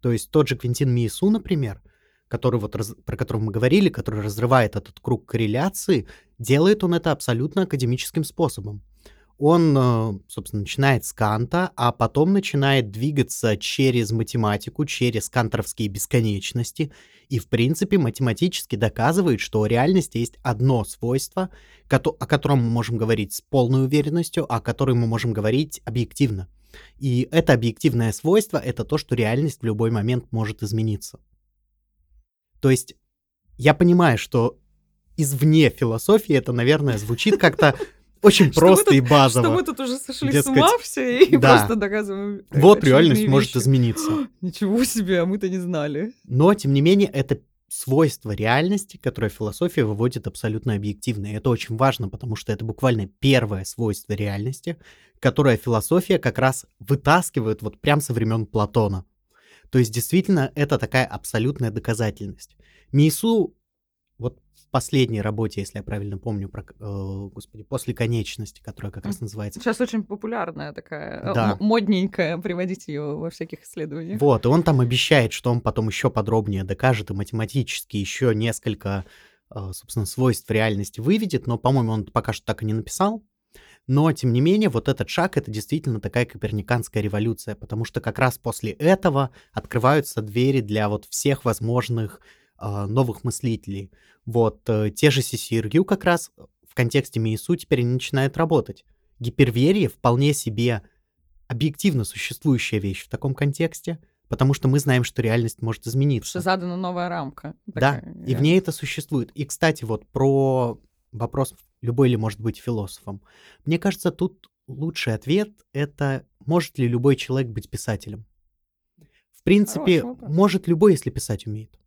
То есть тот же Квинтин Миесу, например, который вот раз, про которого мы говорили, который разрывает этот круг корреляции, делает он это абсолютно академическим способом он, э, собственно, начинает с Канта, а потом начинает двигаться через математику, через канторовские бесконечности, и, в принципе, математически доказывает, что у реальности есть одно свойство, о котором мы можем говорить с полной уверенностью, о котором мы можем говорить объективно. И это объективное свойство — это то, что реальность в любой момент может измениться. То есть я понимаю, что извне философии это, наверное, звучит как-то очень просто тут, и базово. Что мы тут уже сошли Дескать, с ума все и да. просто доказываем. Вот реальность вещи. может измениться. Ничего себе, а мы-то не знали. Но, тем не менее, это свойство реальности, которое философия выводит абсолютно объективно. И это очень важно, потому что это буквально первое свойство реальности, которое философия как раз вытаскивает вот прям со времен Платона. То есть действительно это такая абсолютная доказательность. Мису последней работе, если я правильно помню, про, э, господи, после конечности, которая как раз называется. Сейчас очень популярная такая, э, да. модненькая, приводить ее во всяких исследованиях. Вот, и он там обещает, что он потом еще подробнее докажет и математически еще несколько, э, собственно, свойств реальности выведет, но, по-моему, он пока что так и не написал. Но, тем не менее, вот этот шаг — это действительно такая коперниканская революция, потому что как раз после этого открываются двери для вот всех возможных новых мыслителей. Вот, э, те же CCRU как раз в контексте МИИСУ теперь начинают работать. Гиперверие вполне себе объективно существующая вещь в таком контексте, потому что мы знаем, что реальность может измениться. Что задана новая рамка. Такая, да, и в ней это существует. И, кстати, вот про вопрос, любой ли может быть философом. Мне кажется, тут лучший ответ — это может ли любой человек быть писателем. В принципе, может любой, если писать умеет.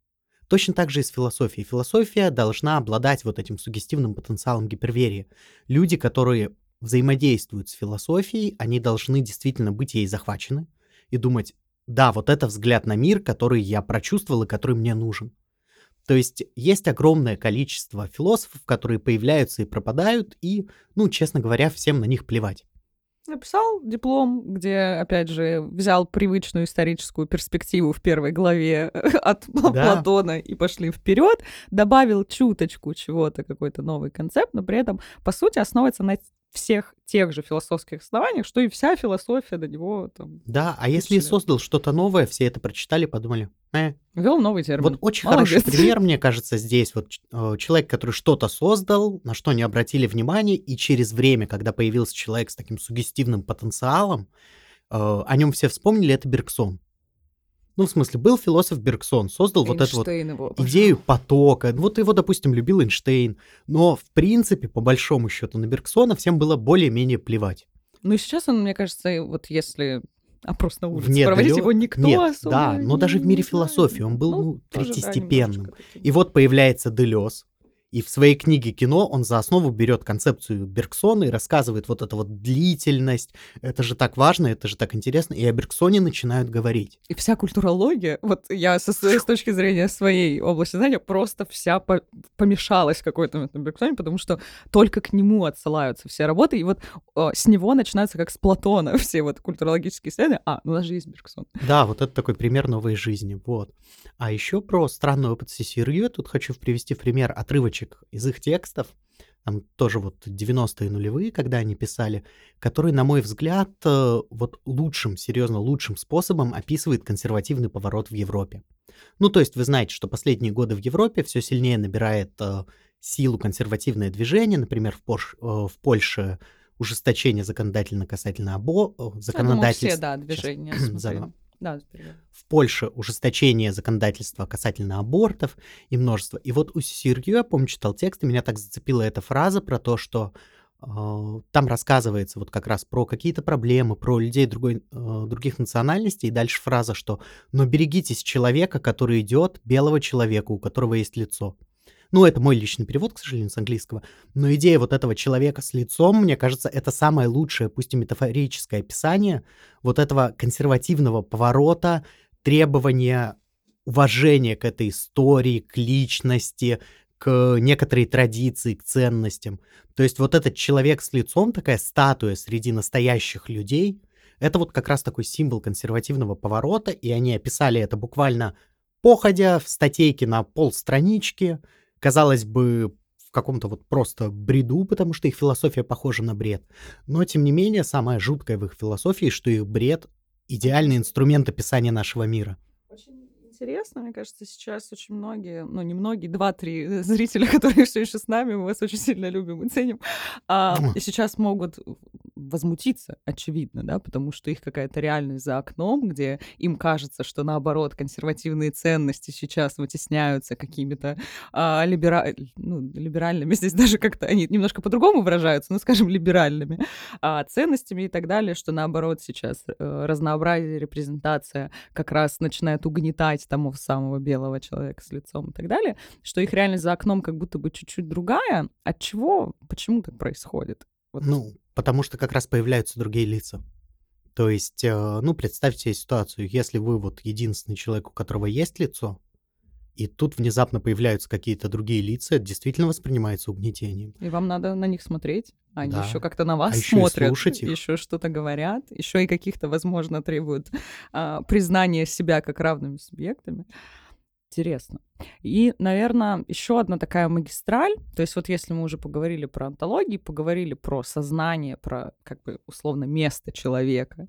Точно так же и с философией. Философия должна обладать вот этим сугестивным потенциалом гиперверия. Люди, которые взаимодействуют с философией, они должны действительно быть ей захвачены и думать, да, вот это взгляд на мир, который я прочувствовал и который мне нужен. То есть есть огромное количество философов, которые появляются и пропадают, и, ну, честно говоря, всем на них плевать. Написал диплом, где, опять же, взял привычную историческую перспективу в первой главе от да. Платона и пошли вперед, добавил чуточку чего-то, какой-то новый концепт, но при этом, по сути, основывается на всех тех же философских основаниях, что и вся философия до него там. Да, а если создал что-то новое, все это прочитали, подумали, э. Вел новый термин. Вот очень Молодец. хороший пример, мне кажется, здесь. Вот э, человек, который что-то создал, на что не обратили внимания, и через время, когда появился человек с таким сугестивным потенциалом, э, о нем все вспомнили, это Бергсон. Ну, в смысле, был философ Бергсон, создал вот эту вот идею потока. Вот его, допустим, любил Эйнштейн. Но, в принципе, по большому счету, на Бергсона всем было более-менее плевать. Ну и сейчас он, мне кажется, вот если опрос на улице Нет, проводить, его никто Нет, особо да, но даже в мире философии он был ну, ну третьестепенным. И вот появляется Делес, и в своей книге «Кино» он за основу берет концепцию Бергсона и рассказывает вот эту вот длительность. Это же так важно, это же так интересно. И о Бергсоне начинают говорить. И вся культурология, вот я со, с точки зрения своей области знания, просто вся по помешалась какой-то момент на Бергсоне, потому что только к нему отсылаются все работы. И вот о, с него начинаются как с Платона все вот культурологические исследования. А, ну у нас же есть Бергсон. Да, вот это такой пример новой жизни. Вот. А еще про странный опыт Сесирью тут хочу привести пример отрывочек кусочек из их текстов, там тоже вот 90-е нулевые, когда они писали, который, на мой взгляд, э, вот лучшим, серьезно лучшим способом описывает консервативный поворот в Европе. Ну, то есть вы знаете, что последние годы в Европе все сильнее набирает э, силу консервативное движение, например, в, Порш, э, в Польше ужесточение законодательно касательно обо... законодательства. все, да, движения. Сейчас, да, в Польше ужесточение законодательства касательно абортов и множество. И вот у Сиргю, я помню, читал текст, и меня так зацепила эта фраза про то, что э, там рассказывается вот как раз про какие-то проблемы, про людей другой, э, других национальностей, и дальше фраза, что «но берегитесь человека, который идет, белого человека, у которого есть лицо». Ну, это мой личный перевод, к сожалению, с английского. Но идея вот этого человека с лицом, мне кажется, это самое лучшее, пусть и метафорическое описание вот этого консервативного поворота, требования уважения к этой истории, к личности, к некоторой традиции, к ценностям. То есть вот этот человек с лицом, такая статуя среди настоящих людей, это вот как раз такой символ консервативного поворота, и они описали это буквально походя в статейке на полстранички, казалось бы, в каком-то вот просто бреду, потому что их философия похожа на бред. Но, тем не менее, самое жуткое в их философии, что их бред — идеальный инструмент описания нашего мира. Очень интересно, мне кажется, сейчас очень многие, ну, не многие, два-три зрителя, которые все еще с нами, мы вас очень сильно любим и ценим, а, и сейчас могут возмутиться, очевидно, да, потому что их какая-то реальность за окном, где им кажется, что наоборот консервативные ценности сейчас вытесняются какими-то а, либера... ну, либеральными, здесь даже как-то они немножко по-другому выражаются, ну, скажем, либеральными а, ценностями и так далее, что наоборот сейчас э, разнообразие, репрезентация как раз начинает угнетать того самого белого человека с лицом и так далее, что их реальность за окном как будто бы чуть-чуть другая. От чего? Почему так происходит? Вот. Ну, потому что как раз появляются другие лица. То есть, э, ну, представьте себе ситуацию, если вы вот единственный человек, у которого есть лицо, и тут внезапно появляются какие-то другие лица, это действительно воспринимается угнетением. И вам надо на них смотреть. Они да. еще как-то на вас а смотрят, еще, еще что-то говорят, еще и каких-то, возможно, требуют а, признания себя как равными субъектами интересно. И, наверное, еще одна такая магистраль, то есть вот если мы уже поговорили про антологии, поговорили про сознание, про как бы условно место человека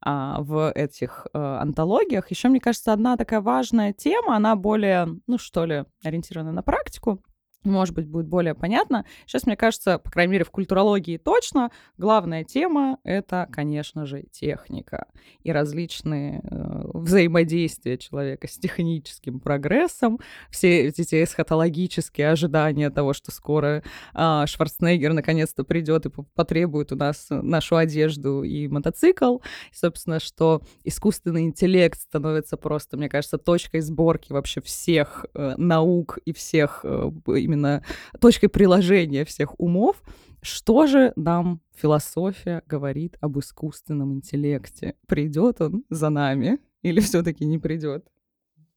а, в этих а, антологиях, еще, мне кажется, одна такая важная тема, она более, ну что ли, ориентирована на практику, может быть, будет более понятно. Сейчас, мне кажется, по крайней мере, в культурологии точно, главная тема — это, конечно же, техника и различные э, взаимодействия человека с техническим прогрессом, все эти эсхатологические ожидания того, что скоро э, Шварценеггер наконец-то придет и потребует у нас нашу одежду и мотоцикл. И, собственно, что искусственный интеллект становится просто, мне кажется, точкой сборки вообще всех э, наук и всех э, именно точкой приложения всех умов. Что же нам философия говорит об искусственном интеллекте? Придет он за нами или все-таки не придет?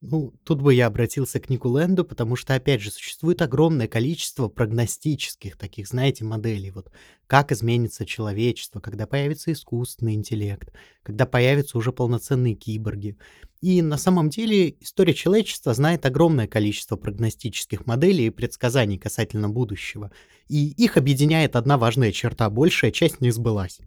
Ну, тут бы я обратился к Нику Ленду, потому что, опять же, существует огромное количество прогностических таких, знаете, моделей. Вот как изменится человечество, когда появится искусственный интеллект, когда появятся уже полноценные киборги. И на самом деле история человечества знает огромное количество прогностических моделей и предсказаний касательно будущего. И их объединяет одна важная черта. Большая часть не сбылась.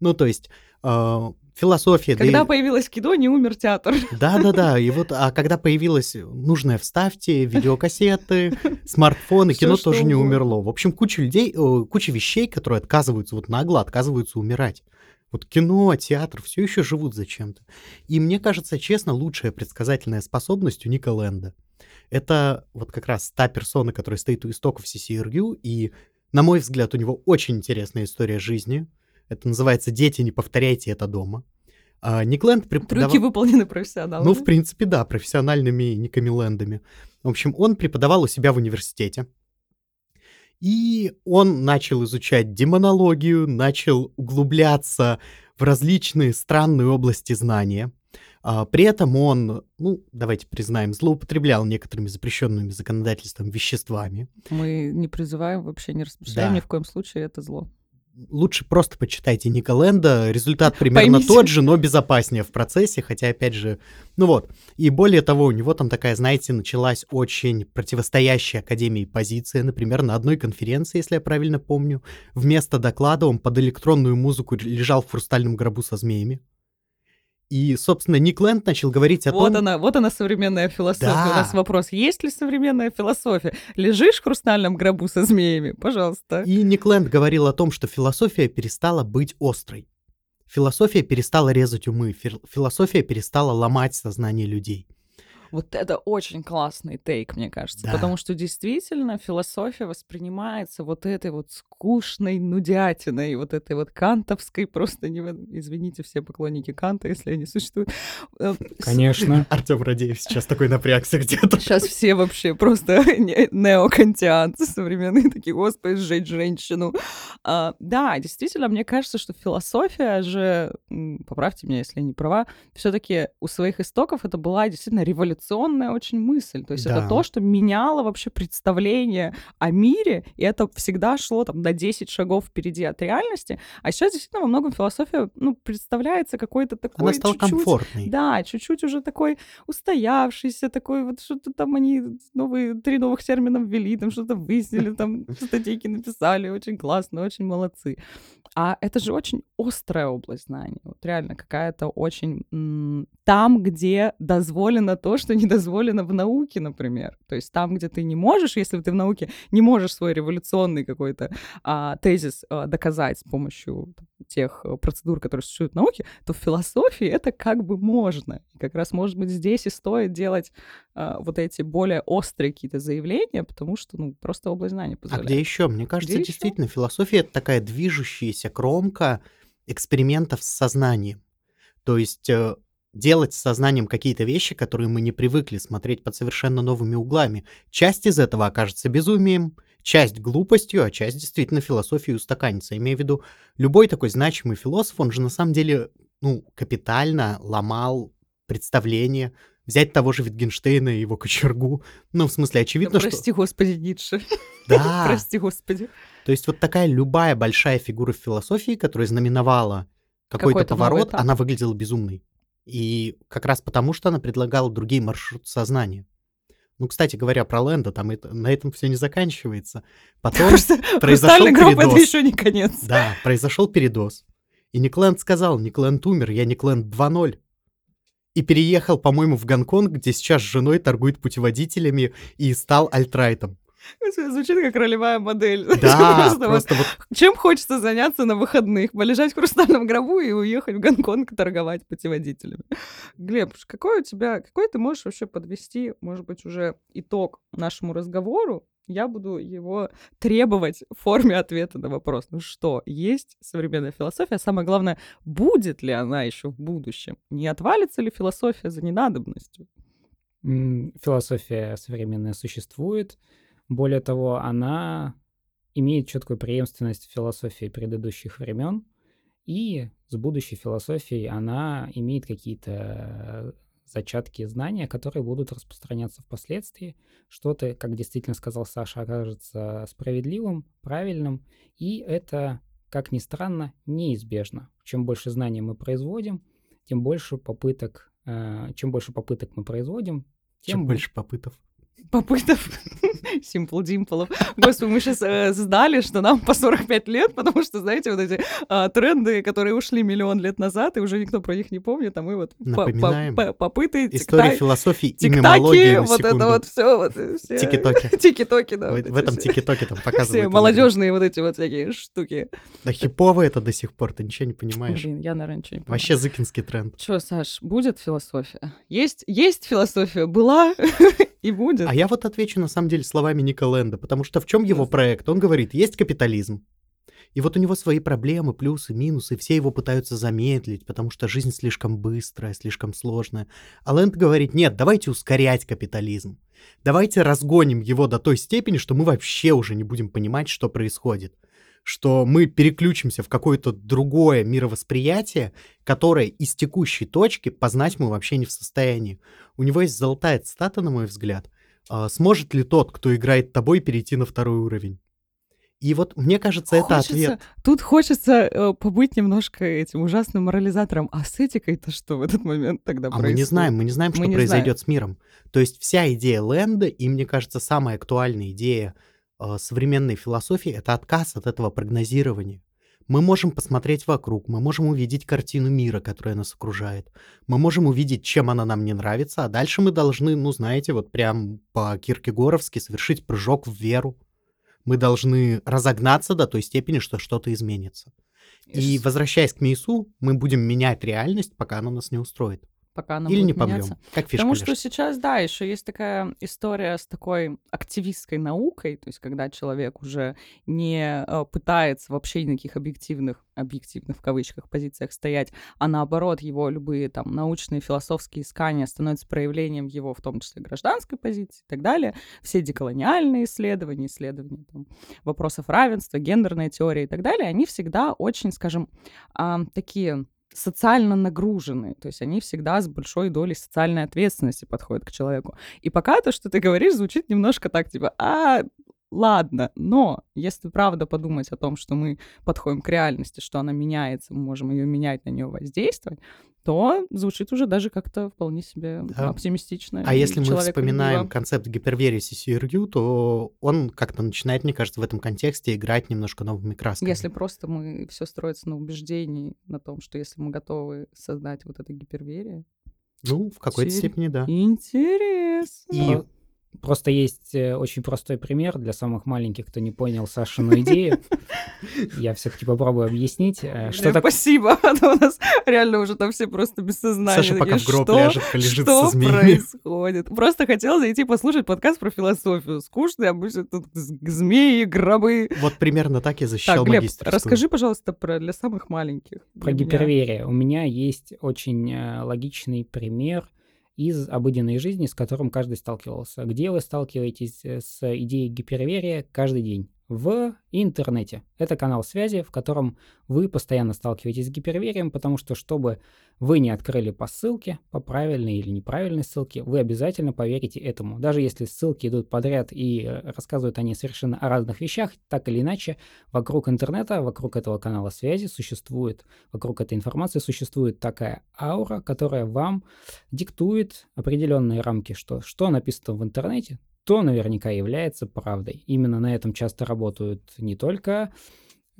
Ну, то есть э, философия... Когда да появилось кино, не умер театр. Да-да-да, и вот, а когда появилось нужное вставьте, видеокассеты, смартфоны, кино тоже не умерло. В общем, куча людей, куча вещей, которые отказываются, вот нагло отказываются умирать. Вот кино, театр все еще живут зачем-то. И мне кажется, честно, лучшая предсказательная способность у Ника Лэнда. Это вот как раз та персона, которая стоит у истоков CCRU, и, на мой взгляд, у него очень интересная история жизни — это называется «Дети, не повторяйте это дома». А, Ник Ленд преподавал... Трюки выполнены профессионалами. Ну, в принципе, да, профессиональными Никами Лендами. В общем, он преподавал у себя в университете. И он начал изучать демонологию, начал углубляться в различные странные области знания. А, при этом он, ну, давайте признаем, злоупотреблял некоторыми запрещенными законодательством веществами. Мы не призываем, вообще не распространяем да. ни в коем случае это зло лучше просто почитайте Ника Ленда. Результат примерно Поймите. тот же, но безопаснее в процессе, хотя, опять же, ну вот. И более того, у него там такая, знаете, началась очень противостоящая Академии позиция. Например, на одной конференции, если я правильно помню, вместо доклада он под электронную музыку лежал в хрустальном гробу со змеями. И, собственно, Ник Ленд начал говорить о вот том... Она, вот она, современная философия. Да. У нас вопрос, есть ли современная философия? Лежишь в хрустальном гробу со змеями? Пожалуйста. И Ник Ленд говорил о том, что философия перестала быть острой. Философия перестала резать умы, философия перестала ломать сознание людей. Вот это очень классный тейк, мне кажется, да. потому что действительно философия воспринимается вот этой вот скучной нудятиной, вот этой вот кантовской, просто не... Извините все поклонники Канта, если они существуют. Э, Конечно. Артем Радеев сейчас такой напрягся где-то. Сейчас все вообще просто неокантианцы современные такие, господи, сжечь женщину. А, да, действительно, мне кажется, что философия же, поправьте меня, если я не права, все таки у своих истоков это была действительно революция революционная очень мысль. То есть да. это то, что меняло вообще представление о мире, и это всегда шло там на 10 шагов впереди от реальности. А сейчас действительно во многом философия ну, представляется какой-то такой... Она стала комфортной. Да, чуть-чуть уже такой устоявшийся, такой вот что-то там они новые, три новых термина ввели, там что-то выяснили, там статейки написали, очень классно, очень молодцы. А это же очень острая область знаний. Вот реально какая-то очень... Там, где дозволено то, что не дозволено в науке, например. То есть там, где ты не можешь, если ты в науке не можешь свой революционный какой-то а, тезис а, доказать с помощью тех э, процедур, которые существуют в науке, то в философии это как бы можно. И как раз, может быть, здесь и стоит делать а, вот эти более острые какие-то заявления, потому что, ну, просто область знаний позволяет. А где еще? Мне кажется, где действительно, еще? философия — это такая движущаяся кромка экспериментов с сознанием. То есть э, делать с сознанием какие-то вещи, которые мы не привыкли смотреть под совершенно новыми углами. Часть из этого окажется безумием, часть глупостью, а часть действительно философией устаканится. Имею в виду, любой такой значимый философ, он же на самом деле ну, капитально ломал представление, взять того же Витгенштейна и его кочергу. Ну, в смысле, очевидно, прости, что... Прости, господи, Ницше. Да. прости, господи. То есть вот такая любая большая фигура в философии, которая знаменовала какой-то, какой поворот, она выглядела безумной. И как раз потому, что она предлагала другие маршруты сознания. Ну, кстати говоря, про Лэнда, там это, на этом все не заканчивается. Потом произошел передоз. это еще не конец. Да, произошел передоз. И Никленд сказал, Никленд умер, я Никленд 2.0. И переехал, по-моему, в Гонконг, где сейчас с женой торгует путеводителями и стал альтрайтом. Звучит как ролевая модель. Да, просто, просто вот... Чем хочется заняться на выходных? Полежать в хрустальном гробу и уехать в Гонконг торговать путеводителями. Глеб, какой у тебя, какой ты можешь вообще подвести, может быть, уже итог нашему разговору? Я буду его требовать в форме ответа на вопрос. Ну что, есть современная философия? Самое главное, будет ли она еще в будущем? Не отвалится ли философия за ненадобностью? Философия современная существует. Более того, она имеет четкую преемственность философии предыдущих времен, и с будущей философией она имеет какие-то зачатки знания, которые будут распространяться впоследствии. Что-то, как действительно сказал Саша, окажется справедливым, правильным, и это, как ни странно, неизбежно. Чем больше знаний мы производим, тем больше попыток, э, чем больше попыток мы производим, тем, тем больше попыток попытов Simple Dimple. Господи, мы сейчас э, сдали, что нам по 45 лет, потому что, знаете, вот эти э, тренды, которые ушли миллион лет назад, и уже никто про них не помнит, а мы вот Напоминаем. По, по, попыты, История философии и мемологии вот секунду. это вот все. Вот, все. Тики-токи. Тики-токи, да. В, вот в этом тики-токе там показывают. Все молодежные вот эти вот всякие штуки. Да хиповые это до сих пор, ты ничего не понимаешь. Блин, я, наверное, ничего не понимаю. Вообще зыкинский тренд. Че, Саш, будет философия? Есть, есть философия, была и будет. А я вот отвечу на самом деле словами Ника Лэнда, потому что в чем его проект? Он говорит, есть капитализм. И вот у него свои проблемы, плюсы, минусы, все его пытаются замедлить, потому что жизнь слишком быстрая, слишком сложная. А Лэнд говорит, нет, давайте ускорять капитализм. Давайте разгоним его до той степени, что мы вообще уже не будем понимать, что происходит что мы переключимся в какое-то другое мировосприятие, которое из текущей точки познать мы вообще не в состоянии. У него есть золотая цитата, на мой взгляд. А, «Сможет ли тот, кто играет тобой, перейти на второй уровень?» И вот мне кажется, хочется, это ответ. Тут хочется э, побыть немножко этим ужасным морализатором. А с этикой-то что в этот момент тогда а происходит? мы не знаем, мы не знаем, мы что не произойдет знаем. с миром. То есть вся идея Лэнда, и мне кажется, самая актуальная идея э, современной философии это отказ от этого прогнозирования. Мы можем посмотреть вокруг, мы можем увидеть картину мира, которая нас окружает. Мы можем увидеть, чем она нам не нравится, а дальше мы должны, ну, знаете, вот прям по-киркегоровски совершить прыжок в веру. Мы должны разогнаться до той степени, что что-то изменится. И возвращаясь к Мейсу, мы будем менять реальность, пока она нас не устроит пока она Или будет не помрем. меняться. Как фишка Потому лежит. что сейчас, да, еще есть такая история с такой активистской наукой, то есть когда человек уже не э, пытается вообще никаких объективных, объективных в кавычках позициях стоять, а наоборот его любые там научные, философские искания становятся проявлением его, в том числе гражданской позиции и так далее. Все деколониальные исследования, исследования там, вопросов равенства, гендерная теория и так далее, они всегда очень, скажем, такие социально нагружены, то есть они всегда с большой долей социальной ответственности подходят к человеку. И пока то, что ты говоришь, звучит немножко так, типа, а, ладно, но если правда подумать о том, что мы подходим к реальности, что она меняется, мы можем ее менять, на нее воздействовать, то звучит уже даже как-то вполне себе да. оптимистично. А если мы вспоминаем любила. концепт гиперверии CCRU, то он как-то начинает, мне кажется, в этом контексте играть немножко новыми красками. Если просто мы все строится на убеждении, на том, что если мы готовы создать вот это гиперверие, ну, в какой-то степени, да. Интересно. И Просто есть э, очень простой пример для самых маленьких, кто не понял Сашину идею. Я все-таки попробую объяснить. Э, что так... Спасибо, а то у нас реально уже там все просто без сознания. Саша пока в гроб ляжет, полежит что со змеями. происходит? Просто хотел зайти послушать подкаст про философию. Скучный, обычно тут змеи, гробы. Вот примерно так я защищал магистрскую. расскажи, пожалуйста, про для самых маленьких. Про гиперверие. У меня есть очень э, логичный пример — из обыденной жизни, с которым каждый сталкивался. Где вы сталкиваетесь э, с идеей гиперверия каждый день? В интернете. Это канал связи, в котором вы постоянно сталкиваетесь с гиперверием, потому что чтобы вы не открыли по ссылке, по правильной или неправильной ссылке, вы обязательно поверите этому. Даже если ссылки идут подряд и э, рассказывают они совершенно о разных вещах, так или иначе, вокруг интернета, вокруг этого канала связи существует, вокруг этой информации существует такая аура, которая вам диктует определенные рамки, что, что написано в интернете, то наверняка является правдой. Именно на этом часто работают не только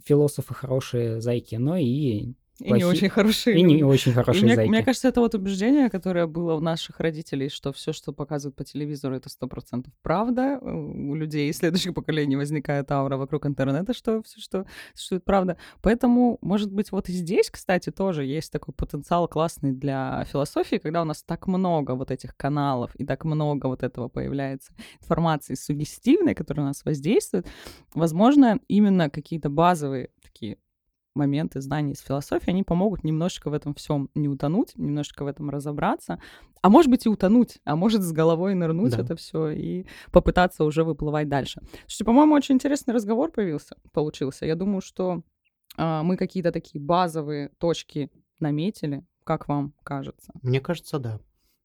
философы хорошие зайки, но и и плохи... не очень хорошие. И не очень хорошие мне, зайки. Мне кажется, это вот убеждение, которое было у наших родителей, что все, что показывают по телевизору, это сто процентов правда. У людей из следующих поколений возникает аура вокруг интернета, что все, что существует правда. Поэтому, может быть, вот и здесь, кстати, тоже есть такой потенциал классный для философии, когда у нас так много вот этих каналов и так много вот этого появляется информации сугестивной, которая на нас воздействует. Возможно, именно какие-то базовые такие моменты знаний из философии, они помогут немножечко в этом всем не утонуть, немножечко в этом разобраться, а может быть и утонуть, а может с головой нырнуть да. это все и попытаться уже выплывать дальше. Слушайте, по-моему, очень интересный разговор появился, получился. Я думаю, что э, мы какие-то такие базовые точки наметили, как вам кажется? Мне кажется, да.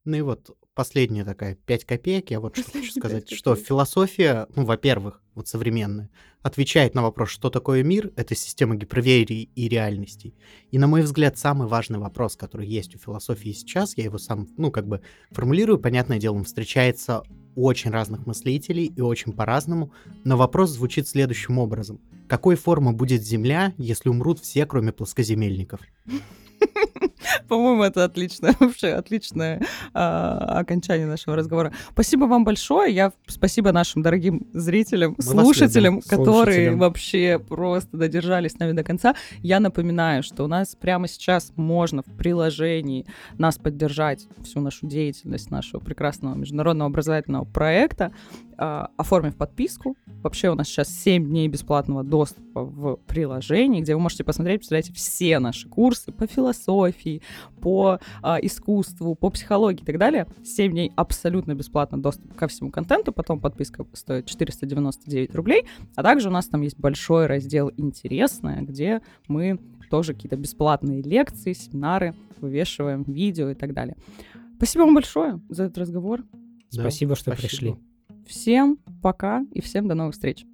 Ну и вот последняя такая 5 копеек, я вот что хочу сказать, что философия, ну, во-первых, вот современная, отвечает на вопрос, что такое мир, это система гиперверий и реальностей. И, на мой взгляд, самый важный вопрос, который есть у философии сейчас, я его сам, ну, как бы формулирую, понятное дело, он встречается очень разных мыслителей и очень по-разному, но вопрос звучит следующим образом. Какой формы будет Земля, если умрут все, кроме плоскоземельников? По-моему, это отличное, вообще отличное а, окончание нашего разговора. Спасибо вам большое. Я спасибо нашим дорогим зрителям, Мы слушателям, которые слушателям. вообще просто додержались с нами до конца. Я напоминаю, что у нас прямо сейчас можно в приложении нас поддержать всю нашу деятельность нашего прекрасного международного образовательного проекта. А, оформив подписку. Вообще у нас сейчас 7 дней бесплатного доступа в приложении, где вы можете посмотреть, представляете, все наши курсы по философии, по а, искусству, по психологии и так далее. 7 дней абсолютно бесплатно доступ ко всему контенту, потом подписка стоит 499 рублей, а также у нас там есть большой раздел «Интересное», где мы тоже какие-то бесплатные лекции, семинары вывешиваем, видео и так далее. Спасибо вам большое за этот разговор. Да, спасибо, что спасибо. пришли. Всем пока и всем до новых встреч.